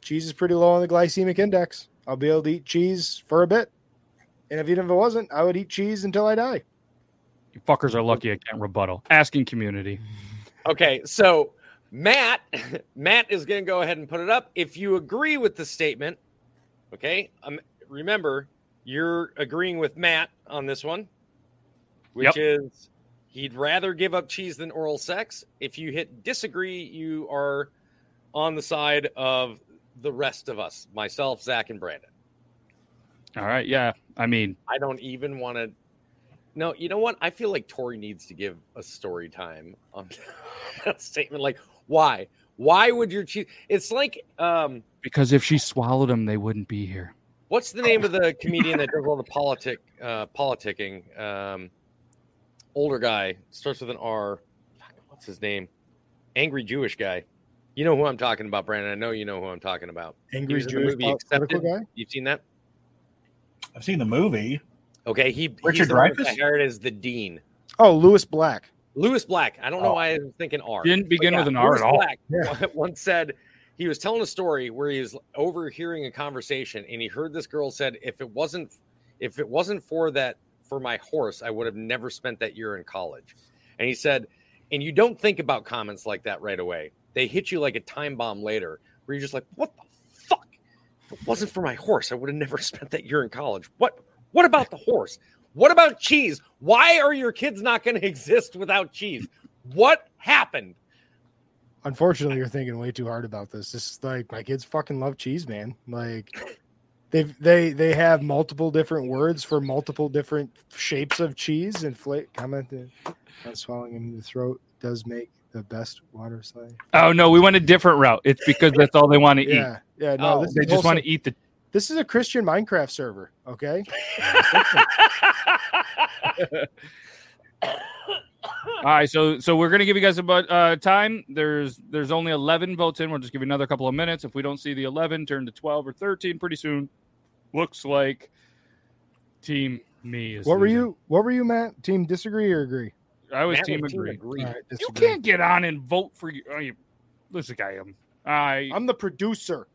cheese is pretty low on the glycemic index. I'll be able to eat cheese for a bit, and if even if it wasn't, I would eat cheese until I die. You fuckers are lucky I can't rebuttal. Asking community. Okay, so Matt, Matt is going to go ahead and put it up. If you agree with the statement, okay, um, remember you're agreeing with Matt on this one, which Yep. is He'd rather give up cheese than oral sex. If you hit disagree, you are on the side of the rest of us, myself, Zach, and Brandon. All right. Yeah. I mean, I don't even want to. No, you know what? I feel like Tori needs to give a story time on that statement. Like, why? Why would your cheese? It's like, um, because if she swallowed them, they wouldn't be here. what's the name of the comedian that does all the politic, uh, politicking? Um, older guy starts with an R. What's his name? Angry Jewish guy. You know who I'm talking about, Brandon. I know you know who I'm talking about. Angry was in the Jewish movie Accepted. political guy. You've seen that? I've seen the movie. Okay, he Richard he's the one Dreyfuss? that hired as the dean. Oh, Lewis Black. Lewis Black. I don't know Oh. why I was thinking R. Didn't begin yeah, with an R Lewis at all. Black Yeah. once said he was telling a story where he was overhearing a conversation and he heard this girl said, "If it wasn't, if it wasn't for that for my horse, I would have never spent that year in college." And he said, "And you don't think about comments like that right away. They hit you like a time bomb later, where you're just like, what the fuck? If it wasn't for my horse, I would have never spent that year in college. What? What about the horse? What about cheese? Why are your kids not going to exist without cheese? What happened? Unfortunately, you're thinking way too hard about this. This is like my kids fucking love cheese, man. Like they they they have multiple different words for multiple different shapes of cheese and flavor. Comment that not swallowing in the throat does make the best water slide. Oh no, we went a different route. It's because that's all they want to eat. Yeah, yeah. No, Oh, this They just want to eat the. This is a Christian Minecraft server. Okay. All right, so so we're gonna give you guys a bu- uh, time. There's there's only 11 votes in. We'll just give you another couple of minutes. If we don't see the 11, turn to 12 or 13 pretty soon. Looks like team me is. What were you? What were you, Matt? Team disagree or agree? I was Matt team was agree. agree. All right, You can't get on and vote for you. Oh, you listen, I am. I I'm the producer.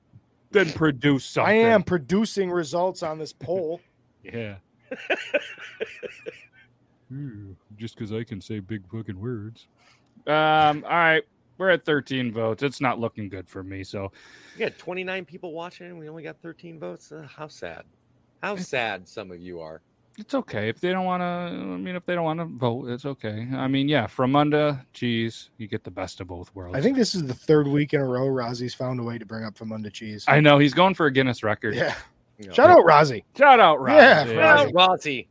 then produce something. I am producing results on this poll. Yeah. Ooh, just because I can say big fucking words. Um. All right, we're at 13 votes. It's not looking good for me. So We had 29 people watching and we only got 13 votes. Uh, how sad. How sad some of you are. it's okay if they don't want to. I mean, if they don't want to vote, it's okay. I mean, yeah, from Munda, geez, you get the best of both worlds. I think this is the third week in a row Rozzy's found a way to bring up Famunda cheese. I know he's going for a Guinness record. yeah. You know. Shout out Rozzy. Shout out, Rozzy. Yeah, Shout Rozzy. out Rozzy.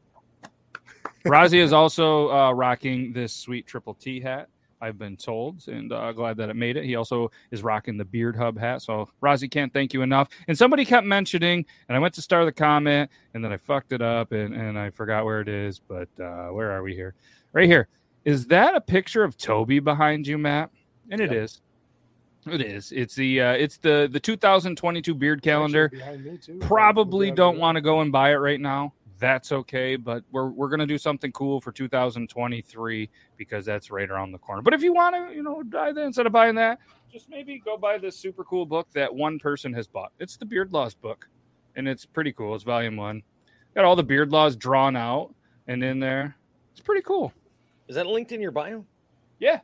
Rozzy is also uh, rocking this sweet triple T hat. I've been told, and uh, glad that it made it. He also is rocking the Beard Hub hat. So, Rozzy, can't thank you enough. And somebody kept mentioning, and I went to start the comment, and then I fucked it up, and, and I forgot where it is. But uh, where are we here? Right here. Is that a picture of Toby behind you, Matt? And it Yep. is. It is. It's the uh, it's the the 2022 beard calendar probably don't want to go and buy it right now. That's okay, but we're we're gonna do something cool for 2023 because that's right around the corner. But if you want to, you know, buy that instead of buying that, just maybe go buy this super cool book that one person has bought. It's the Beard Laws book, and it's pretty cool. It's volume one. Got all the beard laws drawn out and in there. It's pretty cool. Is that linked in your bio? Yeah.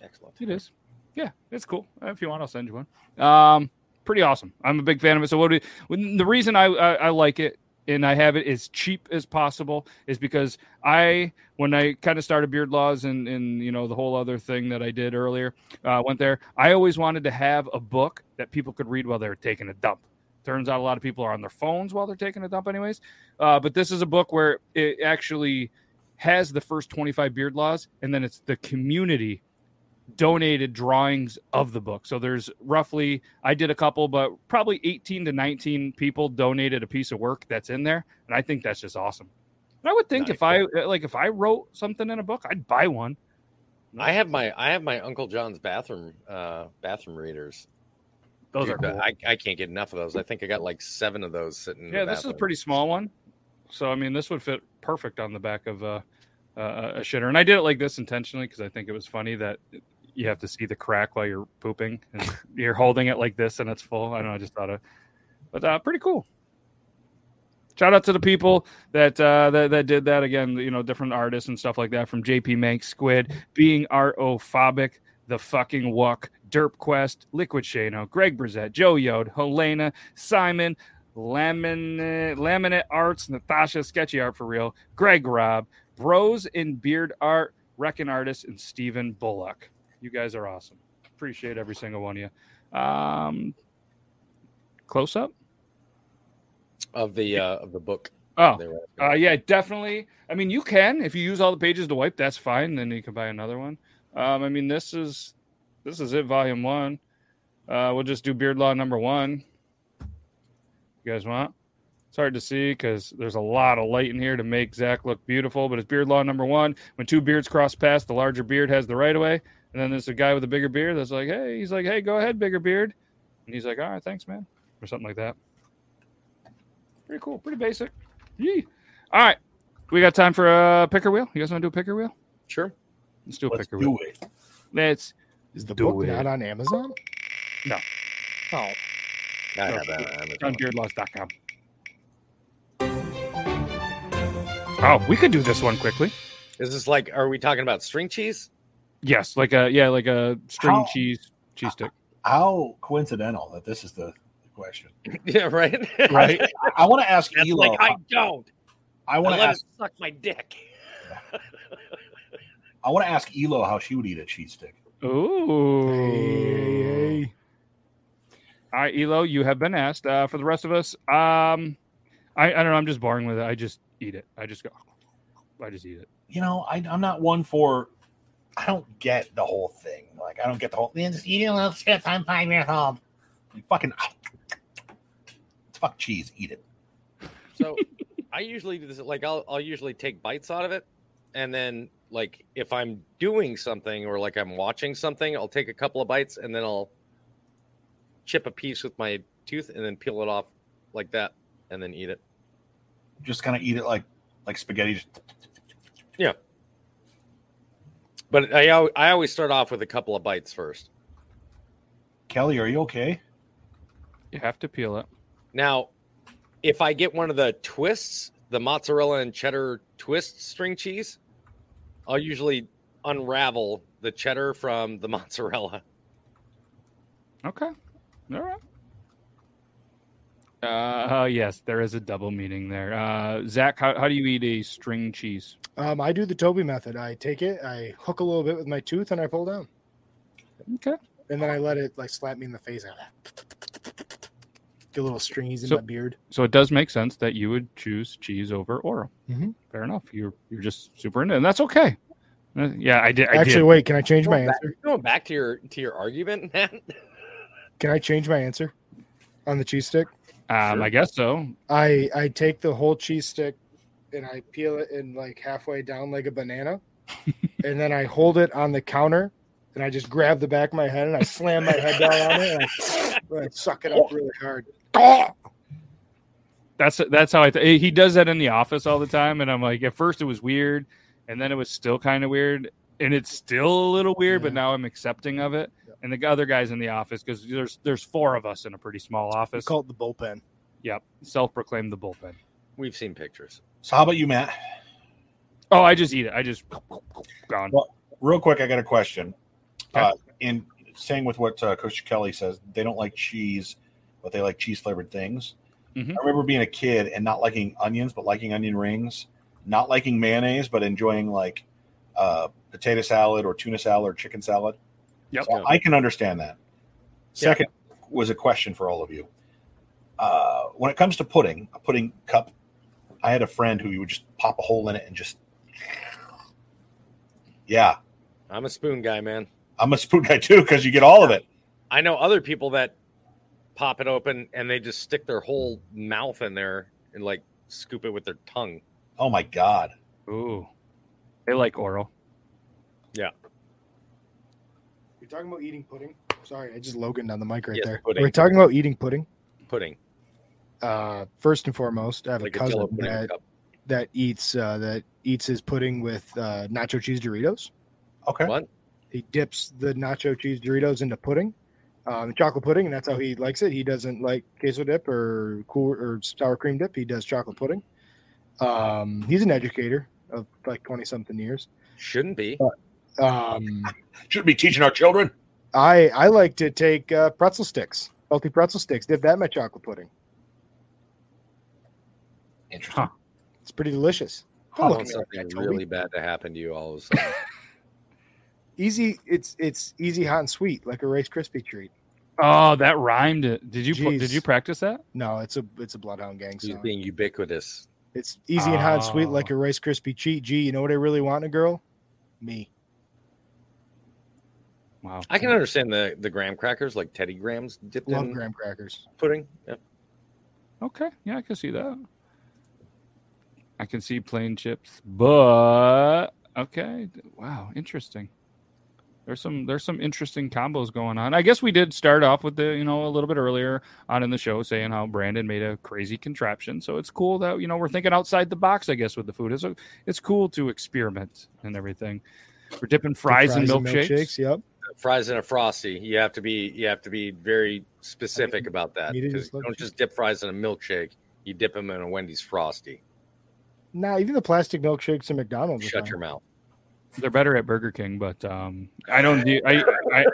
Excellent. It is. Yeah, it's cool. If you want, I'll send you one. Um, pretty awesome. I'm a big fan of it. So what? Do when, the reason I, I I like it and I have it as cheap as possible is because I when I kind of started Beard Laws and and you know the whole other thing that I did earlier uh, went there. I always wanted to have a book that people could read while they were taking a dump. Turns out a lot of people are on their phones while they're taking a dump, anyways. Uh, but this is a book where it actually has the first 25 beard laws, and then it's the community donated drawings of the book. So there's roughly, I did a couple, but probably 18 to 19 people donated a piece of work that's in there, and I think that's just awesome. And I would think Nice. if I uh, like if I wrote something in a book, I'd buy one. I have my I have my Uncle John's bathroom uh bathroom readers. Those Dude, are cool. I, I can't get enough of those. I think I got like seven of those sitting. in yeah, this is a pretty small one. So I mean, this would fit perfect on the back of a, a, a shitter. And I did it like this intentionally because I think it was funny that you have to see the crack while you're pooping and you're holding it like this and it's full. I don't know. I just thought of, but uh, pretty cool. Shout out to the people that, uh, that that did that again. You know, different artists and stuff like that. From JP Mank, Squid, being Artophobic, the fucking Wuck, Derp Quest, Liquid Shano, Greg Brissett, Joe Yode, Helena, Simon, Laminate, Laminate Arts, Natasha, Sketchy Art for Real, Greg Robb, Bros in Beard Art, Reckon Artist, and Stephen Bullock. You guys are awesome. Appreciate every single one of you. Um, close up. of the uh, of the book. Oh, uh, yeah, definitely. I mean, you can if you use all the pages to wipe. That's fine. Then you can buy another one. Um, I mean, this is this is it, volume one. Uh, we'll just do Beard Law number one. You guys want? It's hard to see because there's a lot of light in here to make Zach look beautiful. But it's Beard Law number one. When two beards cross paths, the larger beard has the right of way. And then there's a guy with a bigger beard that's like, "Hey," he's like, "Hey, go ahead, bigger beard," and he's like, "All right, thanks, man," or something like that. Pretty cool. Pretty basic. Yee. All right. We got time for a picker wheel. You guys want to do a picker wheel? Sure. Let's do a Let's picker do wheel. it. Let's Is the Do book it. not on Amazon? No. Oh, I have on Amazon. on beardlaws.com. Oh, we could do this one quickly. Is this like? Are we talking about string cheese? Yes, like a yeah, like a string How- cheese cheese stick. How coincidental that this is the question. yeah, right. Right. I want to ask That's Elo. like I don't. I I want to ask. suck my dick. I want to ask Elo how she would eat a cheese stick. Ooh. Hey, hey, All right, Elo, you have been asked. Uh, for the rest of us, um, I, I don't know. I'm just boring with it. I just eat it. I just go. I just eat it. You know, I, I'm not one for. I don't get the whole thing. Like, I don't get the whole. Man, just eating little shit. I'm five years old. Like, fucking. Fuck cheese. Eat it. So I usually do this. Like I'll I'll usually take bites out of it, and then like if I'm doing something or like I'm watching something, I'll take a couple of bites and then I'll chip a piece with my tooth and then peel it off like that and then eat it. Just kind of eat it like like spaghetti. Just, But I I always start off with a couple of bites first. Kelly, are you okay? You have to peel it. Now, if I get one of the twists, the mozzarella and cheddar twist string cheese, I'll usually unravel the cheddar from the mozzarella. Okay. All right. Uh, yes, there is a double meaning there. Uh, Zach, how, how do you eat a string cheese? Um, I do the Toby method. I take it, I hook a little bit with my tooth, and I pull down, Okay. and then I let it like slap me in the face. Get little stringies in So- my beard. So it does make sense that you would choose cheese over Oro. Mhm. Fair enough. You're you're just super into it, and that's okay. Uh, yeah, I did. I Actually, did. wait, can I change my back- answer? Going back to your to your argument, man. Can I change my answer on the cheese stick? Um, Sure. I guess so. I I take the whole cheese stick and I peel it in like halfway down like a banana, and then I hold it on the counter and I just grab the back of my head and I slam my head down on it and I, I suck it up really hard. That's that's how I. Th- he does that in the office all the time, and I'm like, at first it was weird, and then it was still kind of weird, and it's still a little weird, but now I'm accepting of it. And the other guys in the office, because there's there's four of us in a pretty small We office. call it the bullpen. Yep, self-proclaimed the bullpen. We've seen pictures. So, how about you, Matt? Oh, I just eat it. I just gone. Well- Real quick, I got a question. Okay. Uh, in saying with what uh, Coach Kelly says, they don't like cheese, but they like cheese flavored things. Mhm. I remember being a kid and not liking onions, but liking onion rings, not liking mayonnaise, but enjoying like uh, potato salad or tuna salad or chicken salad. Yep. So I can understand that. Second was a question for all of you. Uh, when it comes to pudding, a pudding cup, I had a friend who would just pop a hole in it and just, yeah, I'm a spoon guy, man. I'm a spoon guy too because you get all of it. I know other people that pop it open and they just stick their whole mouth in there and like scoop it with their tongue. Oh my god! Ooh, they like oral. You're talking about eating pudding. Sorry, I just Logan on the mic right Yes, there. pudding. We're talking about eating pudding. Pudding. Uh, first and foremost, I have Like a a cousin jello pudding that, cup. that eats uh, that eats his pudding with uh, nacho cheese Doritos. Okay, What? He dips the nacho cheese Doritos into pudding, um, chocolate pudding, and that's how he likes it. He doesn't like queso dip or cool or sour cream dip. He does chocolate pudding. Um, he's an educator of like twenty something years. Shouldn't be. Um, should be teaching our children. I I like to take uh, pretzel sticks, salty pretzel sticks, dip that in my chocolate pudding. Interesting. Huh. It's pretty delicious. I Don't want look at me like something that, Toby. really bad to happen to you all of a sudden. easy. It's it's easy, hot, and sweet, like a Rice Krispie treat. Oh, that rhymed. Did you put, did you practice that? No, it's a it's a Bloodhound Gang He's song. being ubiquitous. It's easy and hot and sweet, Oh. like a Rice Krispie treat. Gee, you know what I really want in a girl? Me. Wow. I can understand the the graham crackers, like Teddy Grahams dipped Love in graham crackers. pudding. Yeah. Okay. Yeah, I can see that. I can see plain chips, but okay. Wow, interesting. There's some there's some interesting combos going on. I guess we did start off with the you know a little bit earlier on in the show saying how Brandon made a crazy contraption. So it's cool that you know we're thinking outside the box. I guess with the food, it's a, it's cool to experiment and everything. We're dipping fries, in milkshakes. Yep. Fries in a frosty. You have to be you have to be very specific about that. meat in Because you don't just dip fries in a milkshake. You dip them in a Wendy's frosty. Nah, even the plastic milkshakes at McDonald's. Shut your mouth. They're better at Burger King, but um, I don't do. I I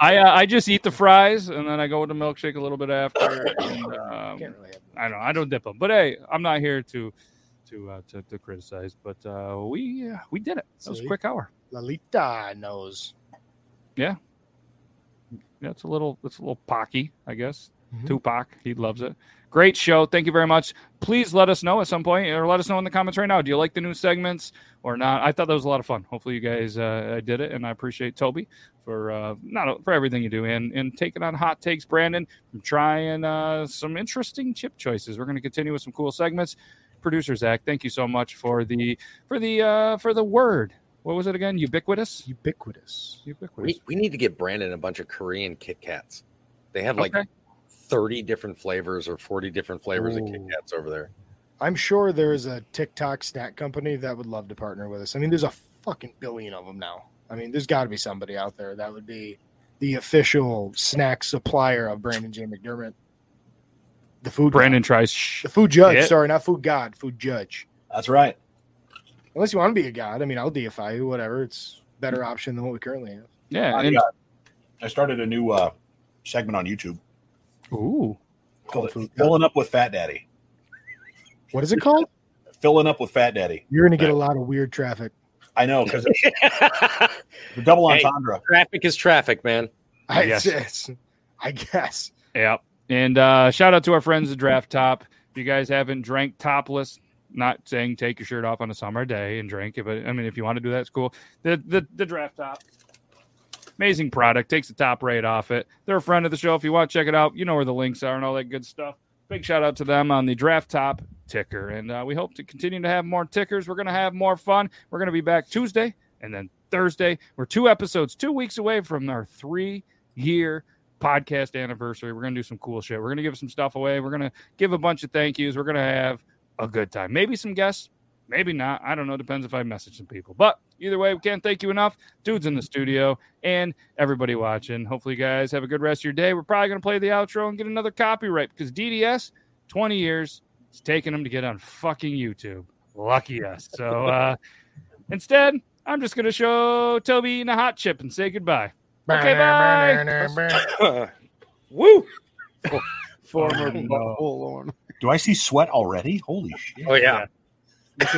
I, uh, I just eat the fries and then I go with the milkshake a little bit after. And, um, Can't really have I don't. I don't dip them. But hey, I'm not here to to uh, to, to criticize. But uh, we uh, we did it. That was a quick hour. Lalita knows. Yeah, Yeah, it's a little it's a little pocky, I guess. Mhm. Tupac, he loves it. Great show. Thank you very much. Please let us know at some point, or let us know in the comments right now. Do you like the new segments or not? I thought that was a lot of fun. Hopefully, you guys uh, did it, and I appreciate Toby for uh, not for everything you do and and taking on hot takes. Brandon from trying uh, some interesting chip choices. We're going to continue with some cool segments. Producer Zach, thank you so much for the for the uh, for the word. What was it again? Ubiquitous. Ubiquitous. Ubiquitous. We, we need to get Brandon a bunch of Korean Kit Kats. They have like Okay. 30 different flavors or 40 different flavors of Kit Kats over there. I'm sure there is a TikTok snack company that would love to partner with us. I mean, there's a fucking billion of them now. I mean, there's got to be somebody out there that would be the official snack supplier of Brandon J. McDermott. The food Brandon god. tries. Shh. the food judge. Yeah. Sorry, not food god, food judge. That's right. Unless you want to be a god, I mean, I'll deify you. Whatever, it's better option than what we currently have. Yeah. I, And, uh, I started a new uh, segment on YouTube ooh. called Food "Filling Up with Fat Daddy." What is it called? Filling up with Fat Daddy. You're going to get a lot of weird traffic. I know because the double Hey. entendre. traffic is traffic, man. I, Yes. it's- I guess. Yep. And uh, shout out to our friends at Draft Top. If you guys haven't drank topless, not saying take your shirt off on a summer day and drink but I mean, if you want to do that, it's cool. The the, the Draft Top, amazing product, takes the top right off it. They're a friend of the show. If you want to check it out, you know where the links are and all that good stuff. Big shout out to them on the Draft Top ticker, and uh, we hope to continue to have more tickers. We're going to have more fun. We're going to be back Tuesday and then Thursday. We're two episodes, two weeks away from our three year podcast anniversary. We're going to do some cool shit. We're going to give some stuff away. We're going to give a bunch of thank yous. We're going to have a good time. Maybe some guests, maybe not. I don't know. Depends if I message some people. But either way, we can't thank you enough. Dudes in the studio and everybody watching. Hopefully, you guys have a good rest of your day. We're probably going to play the outro and get another copyright because DDS, 20 years, it's taking them to get on fucking YouTube. Lucky us. So uh, instead, I'm just going to show Toby eating a hot chip and say goodbye. Okay, bye. Woo! Former Oh, no. Do I see sweat already? Holy shit! Oh, yeah. At